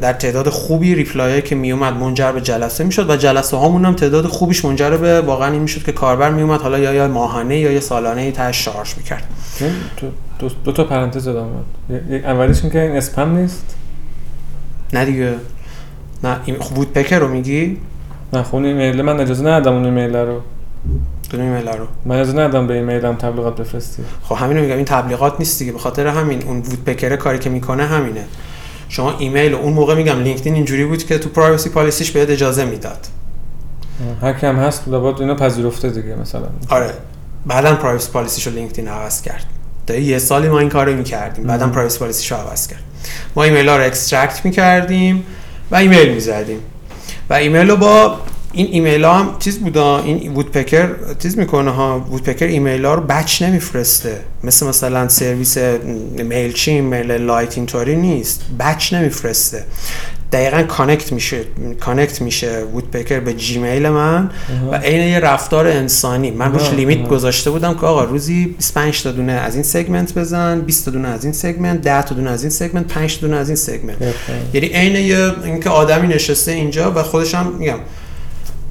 در تعداد خوبی reply که می اومد منجر به جلسه می‌شد و جلسه هامون هم تعداد خوبیش منجر به واقعا این می‌شد که کاربر می اومد حالا یا یا ماهانه یا یا سالانه تاش شارژ می‌کرد. دو, دو تا پرانتز دادم. یک اولیش که این اسپم نیست؟ نه دیگه. نه این Woodpecker رو میگی؟ نه خون ایمیل من اجازه ندادم اون ایمیل رو. کدوم ایمیل رو. من اجازه ندادم به ایمیلم تبلیغات بفرستی. خب همین میگم این تبلیغات نیست دیگه. به خاطر همین اون Woodpecker کاری که می‌کنه همینه. شما ایمیل اون موقع میگم لینکدین اینجوری بود که تو privacy policy ش بهت اجازه می‌داد. هر کی هم هست لابد اینو پذیرفته دیگه مثلا. آره. بعدا privacy policy شو لینکدین عوض کرد. تا یه سالی ما این کارو می‌کردیم. بعدا privacy policy شو عوض کرد. ما ایمیل ها رو extract می‌کردیم و ایمیل می‌زدیم. و ایمیل رو با این ایمیل ها هم چیز بودا این Woodpecker چیز می‌کنه ها Woodpecker ایمیل ها رو batch نمیفرسته. مثل مثلا سرویس Mailchimp MailerLite اینطوری نیست. batch نمیفرسته. دقیقا connect میشه connect میشه Woodpecker به جیمیل من و عین یه رفتار انسانی. من روش limit گذاشته بودم که آقا روزی 25 تا دونه از این segment بزن 20 تا دونه از این segment 10 تا دونه از این segment 5 تا دونه از این segment یعنی عین یه اینکه آدمی نشسته اینجا و خودش هم میگم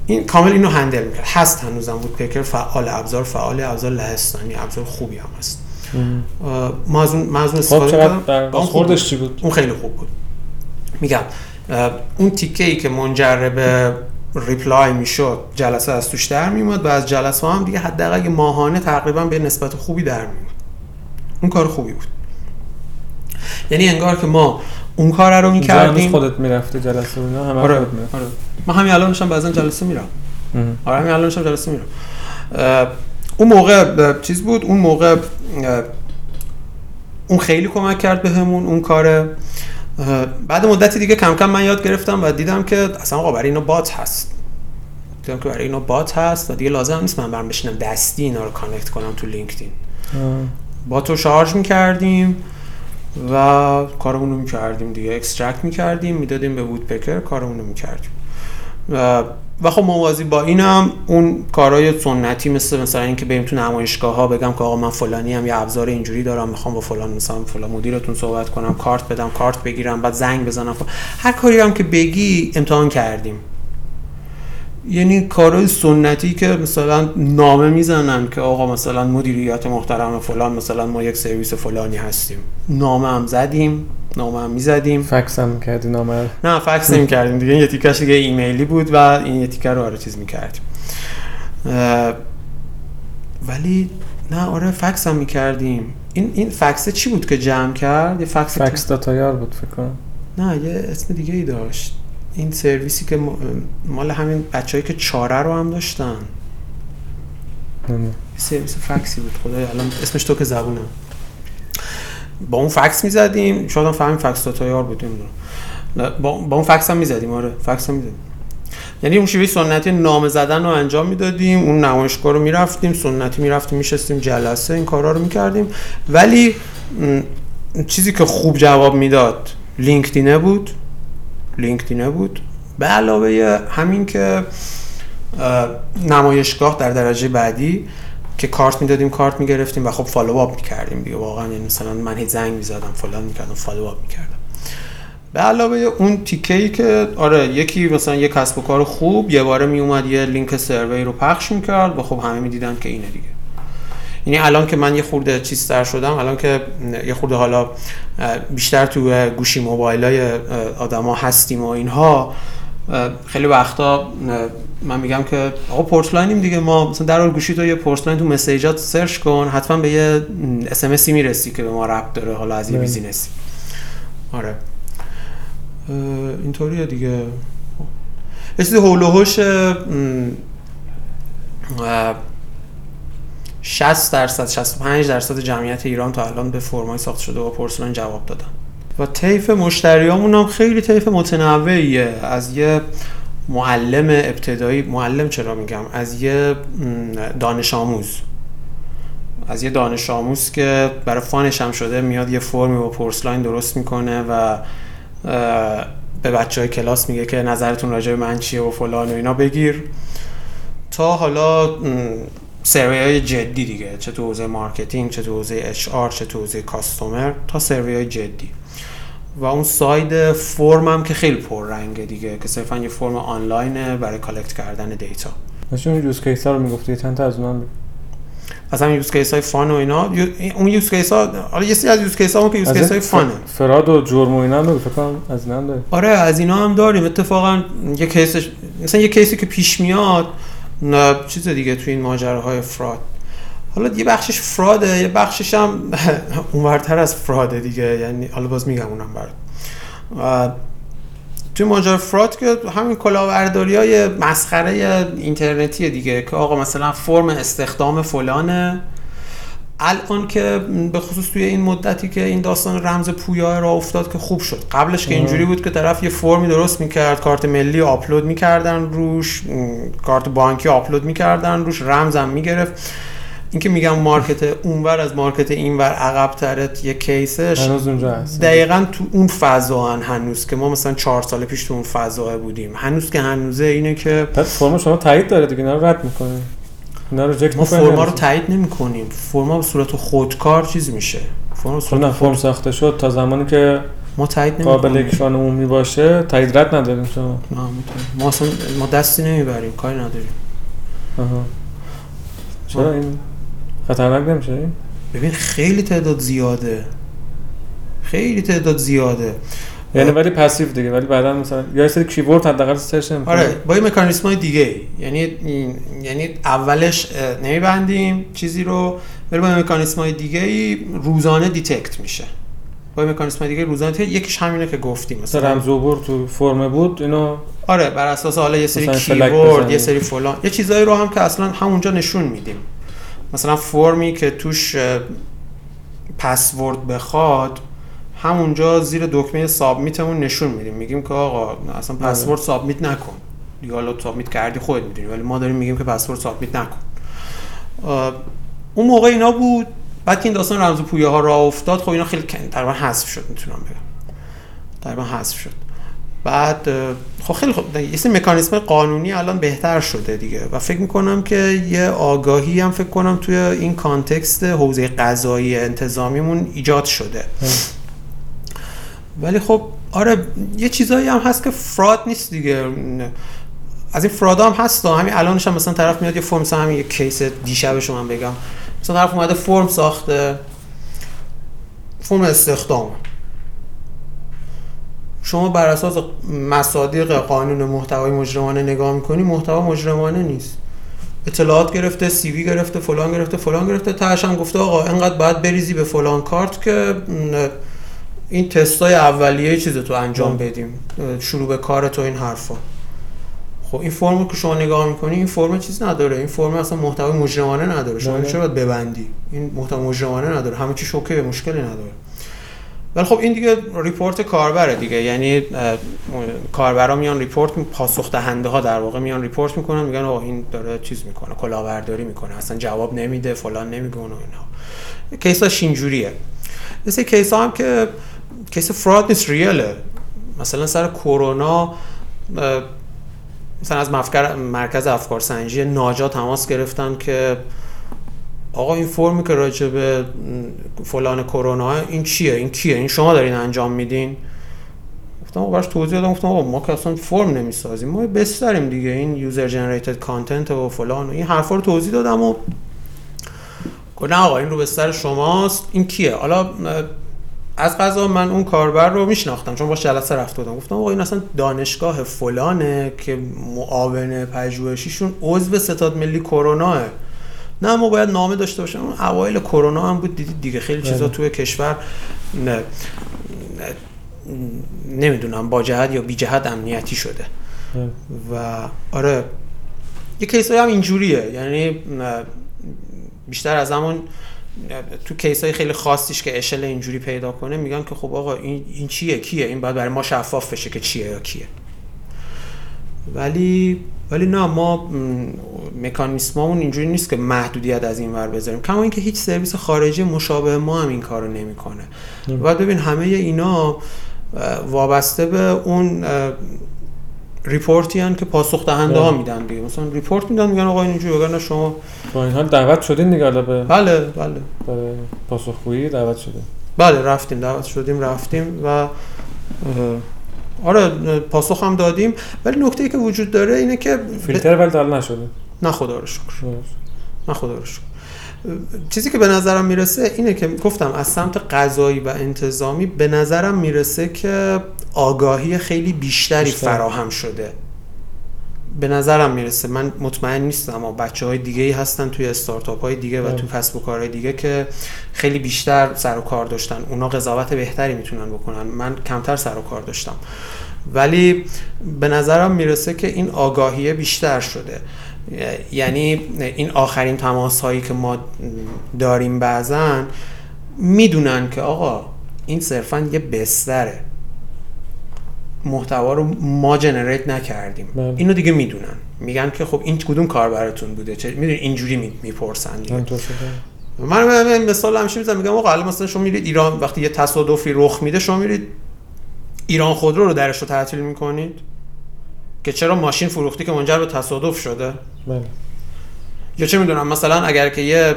این کامل اینو handle می‌کرد. هست هنوزم Woodpecker فعال ابزار فعال ابزار لهستانی ابزار خوبی هم هست. ما از اون ما از اون استفاده کردم خوردش چی بود؟ اون خیلی خوب بود. میگم اون تیکه ای که منجر به ریپلای می‌شد جلسه از توش در میومد و از جلسه هم دیگه حداقل ماهانه تقریبا به نسبت خوبی در میومد اون کار خوبی بود. یعنی انگار که ما اون کار رو می‌کردیم. خودت می‌رفته جلسه اینا همه آره. آره. ما همین الان نشم بعضا جلسه میرم. آره همین الان نشم جلسه میرم. اون موقع چیز بود؟ اون موقع اون خیلی کمک کرد بهمون به اون کار بعد مدتی دیگه کم کم من یاد گرفتم و دیدم که اصلا آقا برای اینا bot هست. دیدم که برای اینا bot هست و دیگه لازم نیست من برم بشینم دستی اینا رو connect کنم تو لینکدین. bot رو شارژ می‌کردیم و کارمون رو می‌کردیم دیگه. extract می‌کردیم می‌دادیم به Woodpecker کارمون رو می‌کردیم. و خب موازی با اینم اون کارهای سنتی مثل مثلا اینکه بریم تو نمایشگاه ها بگم که آقا من فلانی هم یه ابزار اینجوری دارم می‌خوام با فلان مثلا فلان مدیرتون صحبت کنم کارت بدم کارت بگیرم بعد زنگ بزنم. هر کاری هم که بگی امتحان کردیم. یعنی کارهای سنتی که مثلا نامه می‌زنن که آقا مثلا مدیریت محترم فلان مثلا ما یک سرویس فلانی هستیم. نامه هم زدیم. نامه هم می‌زدیم. فکس هم کردی نامه نه فکس نمی کردیم دیگه. یه تیکش دیگه ایمیلی بود و این یه تیکه رو آره چیز می‌کردیم. ولی نه آره فکس هم می‌کردیم. این این فکس چی بود که جمع کرد؟ یه فکس فکس dot ir بود فکر کنم. نه یه اسم دیگه ای داشت. این سرویسی که مال همین بچه‌ای که چاره رو هم داشتن. سرویس فکسی بود. خدای الان اسمش تو که زبونه با اون فکس می‌زدیم. شاید هم فهمیم فکس یار بود با, با اون فکس هم می‌زدیم. آره فکس هم می‌زدیم. یعنی اون شیوه سنتی نام زدن رو انجام می‌دادیم. اون نمایشگاه رو می‌رفتیم سنتی می‌رفتیم میشستیم جلسه این کارا رو می‌کردیم. ولی چیزی که خوب جواب می‌داد لینکدینه بود لینکدینه بود به علاوه همین که نمایشگاه در درجه بعدی که کارت می‌دادیم کارت می‌گرفتیم و خب follow up می‌کردیم دیگه. واقعا یعنی مثلا من هیچ زنگ می‌زدم فلان می‌کردم follow up می‌کردم. به علاوه اون تیکه ای که آره یکی مثلا یه کسب و کار خوب یه باره میومد یه لینک survey رو پخش می‌کرد و خب همه می‌دیدن که اینه دیگه. یعنی الان که من یه خورده چیزتر شدم الان که یه خورده حالا بیشتر تو گوشی موبایل های آدما هستیم و اینها خیلی وقتا من میگم که آقا پرس‌لاینیم دیگه ما مثلا در گوشی تو یه پرس‌لاین تو message ات search کن حتما به یه SMS می‌رسی که به ما ربط داره حالا از یه بله. business ی. آره. اینطوریه دیگه. اصلا حول و حوش 60 درصد 65 درصد جمعیت ایران تا الان به فرمای ساخته شده و پورسلان جواب دادن. و طیف مشتریامون هم خیلی طیف متنوعیه. از یه معلم ابتدایی معلم چرا میگم؟ از یه دانش آموز. از یه دانش آموز که برای فانش هم شده میاد یه فرمی با پورسلاین درست می‌کنه و به بچه های کلاس میگه که نظرتون راجع به من چیه و فلان و اینا بگیر. تا حالا survey های جدی دیگه چه تو حوزه marketing چه تو حوزه HR چه تو حوزه customer تا survey های جدی. و اون side فرم هم که خیلی پررنگه دیگه که صرفا یه فرم آنلاینه برای collect کردن data. داشتیم اون use case ها رو می‌گفتی چند تا از اونم. از همین use case های fun و اینا اون use case ها حالا یه سری از use case ها که use case های fun ه. fraud و جرم و اینا هم فکر کنم از اینا هم داری آره از اینا هم داریم. اتفاقا یه کیسش مثلا یه کیسی که پیش میاد چیز دیگه تو این ماجراهای فراد حالا یه بخشش فراده یه بخشش هم اونورتر از فراده دیگه یعنی حالا باز میگم اونم برات توی ماجرا فراد که همین کلاهبرداری های مسخره اینترنتی دیگه که آقا مثلا فرم استخدام فلانه. الان که به خصوص توی این مدتی که این داستان رمز پویا را افتاد که خوب شد. قبلش که. اینجوری بود که طرف یه فرمی درست می‌کرد کارت ملی آپلود می‌کردن روش کارت بانکی آپلود می‌کردن روش رمزم می‌گرفت. این که میگم market اونور از market اینور عقب ترت یه case ش هنوز اونجا هست. دقیقا تو اون فضا هنوز که ما مثلا چهار سال پیش تو اون فضا بودیم. هنوز که هنوزه اینه که بعد فرم شما تایید داره دیگه رو رد می‌کنه. رو reject ما فرما رو تایید نمی کنیم فرما به صورت خودکار چیز میشه. فرما به خب صورت نه فرم. ساخته شد تا زمانی که ما تایید نمی قابل اکران عمومی باشه تایید رد نداریم شما. نه، ما اصلا ما دستی نمی‌بریم کاری نداریم. آها. چرا این خطرناک نمیشه این؟ ببین خیلی تعداد زیاده خیلی تعداد زیاده یعنی ولی passive دیگه ولی بعدا مثلا یا یه سری keyword حداقل search نمی‌کنه آره با یه مکانیسم های دیگه. یعنی این- یعنی اولش نمیبندیم چیزی رو ولی با یه مکانیسم های دیگه روزانه detect میشه با یه مکانیسم های دیگه روزانه detect. یکیش همینه که گفتیم مثلا رمز عبور تو فرم بود اینو آره بر اساس حالا یه سری بزنی. یه سری فلان یه چیزایی رو هم که اصلا همونجا نشون میدیم مثلا فرمی که توش پسورد بخواد همونجا زیر دکمه سابمیتمون نشون میدیم. میگیم که آقا اصلا بله. پسورد سابمیت نکن. دیگه حالا سابمیت کردی خودت می‌دونی ولی ما داریم میگیم که پسورد سابمیت نکن. اون موقع اینا بود. بعد که این داستان رمز پویه ها راه افتاد خب اینا خیلی تقریبا حذف شد می‌تونم بگم. تقریبا حذف شد. بعد خب خیلی خب یه سری مکانیسم قانونی الان بهتر شده دیگه و فکر می‌کنم که یه آگاهی هم فکر کنم توی این context حوزه قضایی انتظامیمون ایجاد شده. ولی خب آره یه چیزایی هم هست که fraud نیست دیگه. از این fraud ا هم هست همین الانش هم مثلا طرف میاد یه فرم مثلا همین یه case دیشبش رو من بگم. مثلا طرف اومده فرم ساخته فرم استخدام. شما بر اساس مصادیق قانون محتوای مجرمانه نگاه می‌کنی محتوا مجرمانه نیست. اطلاعات گرفته سی وی گرفته فلان گرفته فلان گرفته. تهش هم گفته آقا انقدر باید بریزی به فلان کارت که این تستای اولیه چیز تو انجام ام. بدیم. شروع به کار تو این حرفا. خب این فرمو که شما نگاه می‌کنی این فرم چیز نداره. این فرم اصلا محتوای مجرمانه نداره. شما بله. چرا باید ببندی؟ این محتوا مجرمانه نداره. همه چی شوکه مشکلی نداره. ولی خب این دیگه report کاربره دیگه. یعنی کاربرا میان report پاسخ دهنده ها در واقع میان ریپورت می‌کنن میگن آقا این داره چیز می‌کنه کلاهبرداری می‌کنه اصلا جواب نمیده فلان نمی‌کنه و اینها case اش اینجوریه یه سری case ها هم که case fraud نیست ریاله مثلا سر کرونا مثلا از مرکز افکار سنجی ناجا تماس گرفتن که آقا این فرمی که راجع به فلان کرونا این چیه؟ این کیه؟ این شما دارین انجام میدین؟ گفتم براش توضیح دادم. گفتم آقا ما که اصلا فرم نمی‌سازیم. ما بس داریم دیگه. این یوزر جنریتد کانتنت و فلان و این حرفا رو توضیح دادم و نه آقا این رو به سر شماست. این کیه؟ حالا از قضا من اون کاربر رو میشناختم. چون باش جلسه رفته بودم. گفتم آقا این اصلا دانشگاه فلانه که معاون پژوهشیشون عضو ستاد ملی کروناه نه ما باید نامه داشته باشیم اون اوایل کرونا هم بود دیدید دیگه خیلی چیزا بله. توی کشور نه, نه نمی‌دونم با جهت یا بی جهت امنیتی شده. بله. و آره یه کیس هم اینجوریه. یعنی بیشتر از همون تو کیس های خیلی خاصیش که اشل اینجوری پیدا کنه میگن که خب آقا این, این چیه کیه؟ این باید برای ما شفاف بشه که چیه یا کیه. ولی ولی نه ما مکانیسممون اینجوری نیست که محدودیت از این ور بذاریم. کما اینکه هیچ سرویس خارجی مشابه ما هم این کارو نمی‌کنه. نمی. و ببین همه اینا وابسته به اون report ی هن که پاسخ دهنده ها. میدن دیگه. مثلا report میدن میگن آقا اینجوری وگرنه شما با این حال دعوت شدین دیگه به بله بله. برای پاسخگویی دعوت شده بله رفتیم دعوت شدیم رفتیم و آره پاسخ هم دادیم. ولی نکته ای که وجود داره اینه که فیلتر ولی حالا نشده. نه خدا رو شکر. نه خدا رو شکر. چیزی که به نظرم می‌رسه اینه که گفتم از سمت قضایی و انتظامی به نظرم می‌رسه که آگاهی خیلی بیشتری بیشتر. فراهم شده. به نظرم می‌رسه. من مطمئن نیستم اما بچه های دیگه ای هستن توی استارتاپ های دیگه و بله. تو کسب و کارهای دیگه که خیلی بیشتر سر و کار داشتن. اونا قضاوت بهتری می‌تونن بکنن. من کمتر سر و کار داشتم. ولی به نظرم می‌رسه که این آگاهی بیشتر شده. یعنی این آخرین تماس هایی که ما داریم بعضا می‌دونن که آقا این صرفا یه بستره. محتوا رو ما جنریت نکردیم. بله. اینو دیگه می‌دونن. میگن که خب این کدوم کار براتون بوده؟ چه می‌دونی اینجوری می- می‌پرسن دیگه. من من- مثال همیشه می‌زنم. میگم آقا الان مثلا شما میرید ایران وقتی یه تصادفی رخ میده شما میرید ایران خودرو رو درش رو تعطیل می‌کنید؟ که چرا ماشین فروختی که منجر به تصادف شده؟ بله. یا چه می‌دونم مثلا اگر که یه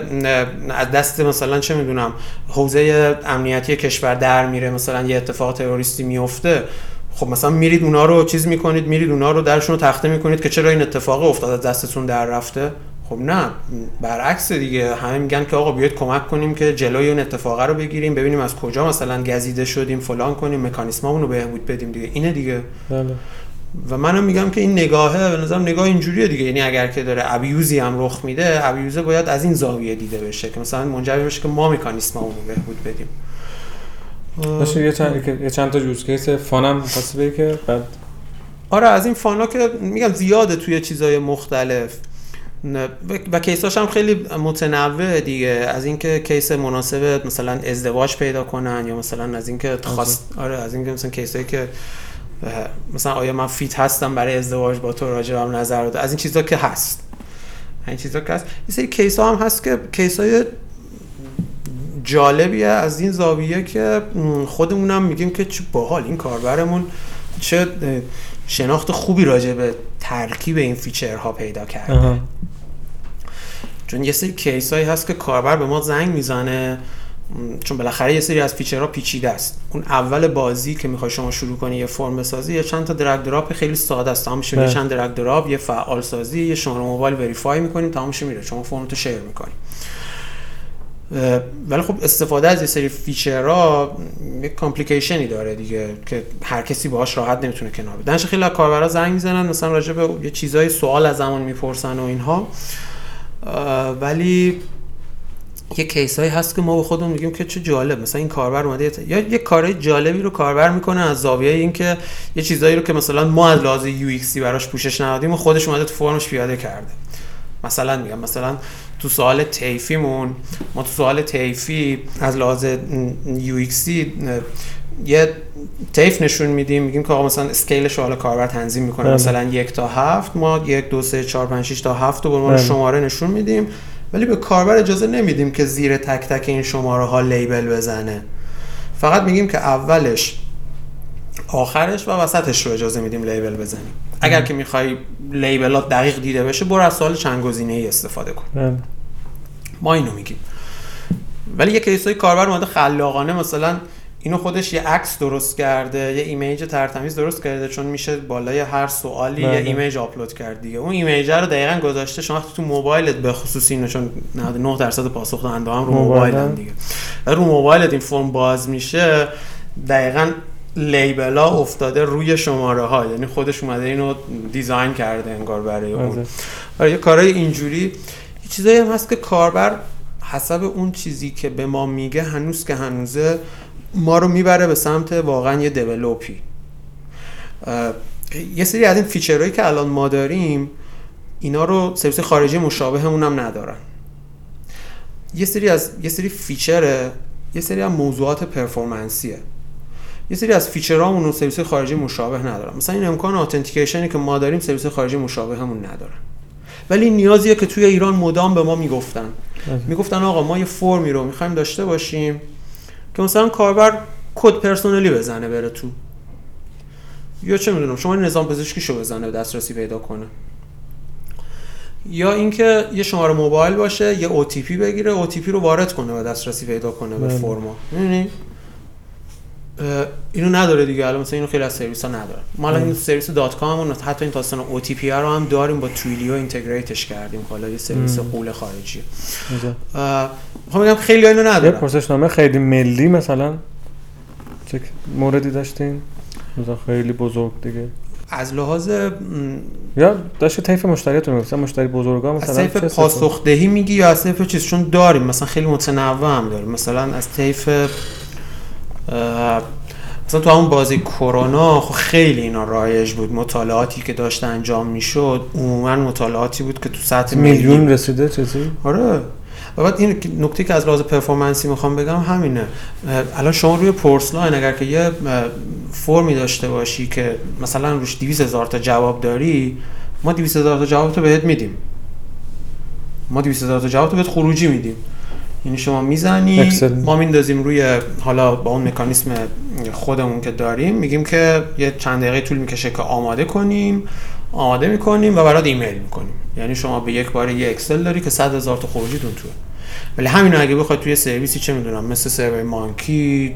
از دست مثلا چه می‌دونم حوزه امنیتی کشور در میره مثلا یه اتفاق تروریستی میفته خب مثلا میرید اونا رو چیز می‌کنید میرید اونا رو درشون رو تخته می‌کنید که چرا این اتفاق افتاد از دستتون در رفته؟ خب نه برعکس دیگه. همه میگن که آقا بیاید کمک کنیم که جلوی اون اتفاق رو بگیریم ببینیم از کجا مثلا گزیده شدیم فلان کنیم مکانیسممون رو بهبود بدیم دیگه. اینه دیگه. بله. و منم میگم که این نگاهه به نظرم نگاه اینجوریه دیگه. یعنی اگر که داره abuse ی هم رخ میده abuse ه باید از این زاویه دیده بشه که مثلا منجر بشه که ما مکانیسممون رو بهبود بدیم. باشه یه چند یه چند تا use case fun م خواستی بگی که بعد آره از این fun ا که میگم زیاده توی چیزای مختلف. و- case اش هم خیلی متنوع دیگه. از اینکه case مناسب مثلا ازدواج پیدا کنن یا مثلا از اینکه خواست آره از اینکه مثلا case ایی که مثلا آیا من fit هستم برای ازدواج با تو راجع هم نظر بده از این چیزا که هست. این چیزا که هست. یه سری case ها هم هست که case های جالبیه از این زاویه که خودمونم میگیم که چه باحال این کاربرمون چه شناخت خوبی راجع به ترکیب این feature ها پیدا کرده. چون یه سری case هایی هست که کاربر به ما زنگ می‌زنه چون بالاخره یه سری از feature ها پیچیده است. اون اول بازی که می‌خوای شما شروع کنی یه فرم بسازی یه چند تا drag drop خیلی ساده است. تمام میشه بله. چند drag drop یه فعال سازی یه شماره موبایل verify می‌کنیم تمام میشه میره. شما فرم تو share می‌کنی. اه، ولی خب استفاده از یه سری feature ها یه complication ی داره دیگه که هر کسی باهاش راحت نمی‌تونه کنار دانش خیلی کاربرا زنگ می‌زنن مثلا راجع به یه چیزای سوال از زمان می‌پرسن و اینها. ولی یه case هایی هست که ما به خودمون میگیم که چه جالب. مثلا این کاربر اومده یا یه کارهای جالبی رو کاربر می‌کنه از زاویه اینکه یه چیزایی رو که مثلا ما از لحاظ UI براش پوشش ندادیم و خودش اومده تو فرمش پیاده کرده. مثلا میگم مثلا تو سوال تیفیمون ما تو سوال تیفی از لحاظ یو یه تیف نشون میدیم میگیم که آقا مثلا اسکیلش رو حالا کاربر تنظیم می‌کنه بله. مثلا یک تا هفت ما یک دو سه چهار پنج شش تا هفت رو به عنوان بله. شماره نشون میدیم ولی به کاربر اجازه نمیدیم که زیر تک تک این شماره ها لیبل بزنه فقط میگیم که اولش آخرش و وسطش رو اجازه میدیم لیبل بزنیم اگر که می‌خوای label ات دقیق دیده بشه برو از سوال چند گزینه ای استفاده کن. بله. ما اینو میگیم. ولی یه case ای کاربر اومده خلاقانه مثلا اینو خودش یه عکس درست کرده یه image ترتمیز درست کرده چون میشه بالای هر سوالی یه بله. image upload کرد دیگه. اون image رو دقیقا گذاشته شما تو موبایلت به خصوص اینو چون 99 درصد پاسخ دهنده هم رو موبایلن. دیگه. رو موبایلت این فرم باز میشه دقیقا label ها افتاده روی شماره ها یعنی خودش اومده اینو design کرده انگار برای اون. بله. آره یه کارهای اینجوری. یه چیزایی هم هست که کاربر حسب اون چیزی که به ما میگه هنوز که هنوزه ما رو می‌بره به سمت واقعا یه develop ی. یه سری از این feature هایی که الان ما داریم اینا رو سرویس خارجی مشابهمون هم ندارن. یه سری از یه سری feature ه یه سری از موضوعات performance یه. یه سری از feature امون رو سرویس خارجی مشابه ندارن. مثلا این امکان authentication ی که ما داریم سرویس خارجی مشابهمون ندارن. ولی نیازیه که توی ایران مدام به ما می‌گفتن. بله. می‌گفتن آقا ما یه فرمی رو می‌خوایم داشته باشیم که مثلا کاربر کد پرسنلی بزنه بره تو. یا چه می‌دونم شما نظام پزشکیشو بزنه دسترسی پیدا کنه. یا اینکه یه شماره موبایل باشه یه OTP بگیره OTP رو وارد کنه و دسترسی پیدا کنه به بله. فرما. اینو نداره دیگه. الان مثلا اینو خیلی از سرویس ها نداره. ما الان این سرویس dot com مون حتی این داستان OTP رو هم داریم با Twilio integrate ش کردیم. حالا یه سرویس. به قول خارجی اینجا. می‌خوام بگم خیلی اینو یه ندارن. پرسشنامه خیلی ملی مثلا. چه موردی داشتین؟ مثلا خیلی بزرگ دیگه. از لحاظ یا داشت طیف مشتریاتون مثلا مشتری بزرگا مثلا از طیف استفاده- پاسخدهی میگی یا از طیف چیز؟ چون داریم. مثلا خیلی متنوع هم داریم. مثلا از طیف مثلا تو همون بازی کرونا خب خیلی اینا رایج بود. مطالعاتی که داشت انجام می‌شد عموما مطالعاتی بود که تو سطح میلیون رسیده چیزی؟ آره. و بعد این نکته که از لحاظ پرفورمنسی می‌خوام بگم همینه. الان شما روی پرس‌لاین اگر که یه فرمی داشته باشی که مثلا روش 200 هزار تا جواب داری ما 200 هزار تا جواب تو بهت میدیم. ما 200 هزار تا جواب تو بهت خروجی میدیم. یعنی شما می‌زنی. ما میندازیم روی حالا با اون مکانیسم خودمون که داریم میگیم که یه چند دقیقه طول می‌کشه که آماده کنیم آماده می‌کنیم و برات ایمیل می‌کنیم یعنی شما به یک بار یه اکسل داری که 100 هزار تا خروجیتون توه ولی همین اگه بخواد توی سرویسی چه می‌دونم مثل SurveyMonkey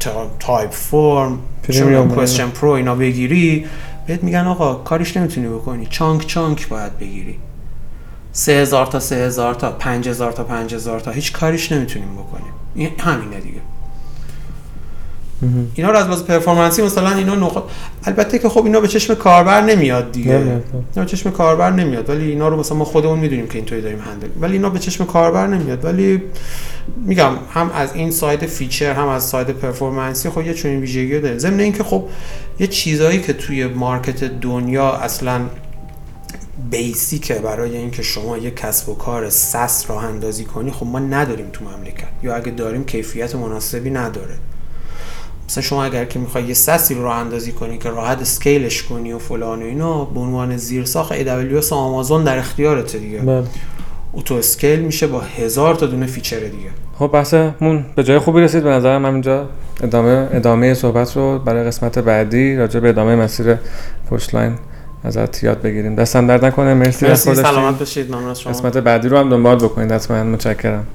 تا- Typeform premium. QuestionPro اینا بگیری بهت میگن آقا کاریش نمی‌تونی بکنی chunk chunk باید بگیری سه هزار تا سه هزار تا پنج هزار تا پنج هزار تا. هیچ کاریش نمی‌تونیم بکنیم. این همینه دیگه. اینا رو از لحاظ performance ی مثلا اینا نقاط البته که خب اینا به چشم کاربر نمیاد دیگه. اینا به چشم کاربر نمیاد. ولی اینا رو مثلا ما خودمون می‌دونیم که اینطوری داریم handle. ولی اینا به چشم کاربر نمیاد. ولی میگم هم از این side feature هم از side performance ی خب یه چنین ویژگی داره ضمن اینکه خب یه چیزایی که توی market دنیا اصلا basic ه برای اینکه شما یه کسب و کار SaaS راه اندازی کنی خب ما نداریم تو مملکت. یا اگه داریم کیفیت مناسبی نداره. مثلا شما اگر که می‌خوای یه SaaS ی رو راه اندازی کنی که راحت scale ش کنی و فلان و اینا به عنوان زیرساخت AWS و آمازون در اختیارته دیگه. بله. auto scale میشه با هزار تا دونه feature دیگه. خب بحثمون به جای خوبی رسید به نظرم همینجا ادامه ادامه صحبت رو برای قسمت بعدی راجع به ادامه مسیر پرس‌لاین ازت یاد بگیریم. دستتم درد نکنه. مرسی مرسی. سلامت باشید. ممنون از شما. قسمت بعدی رو هم دنبال بکنید. حتما متشکرم.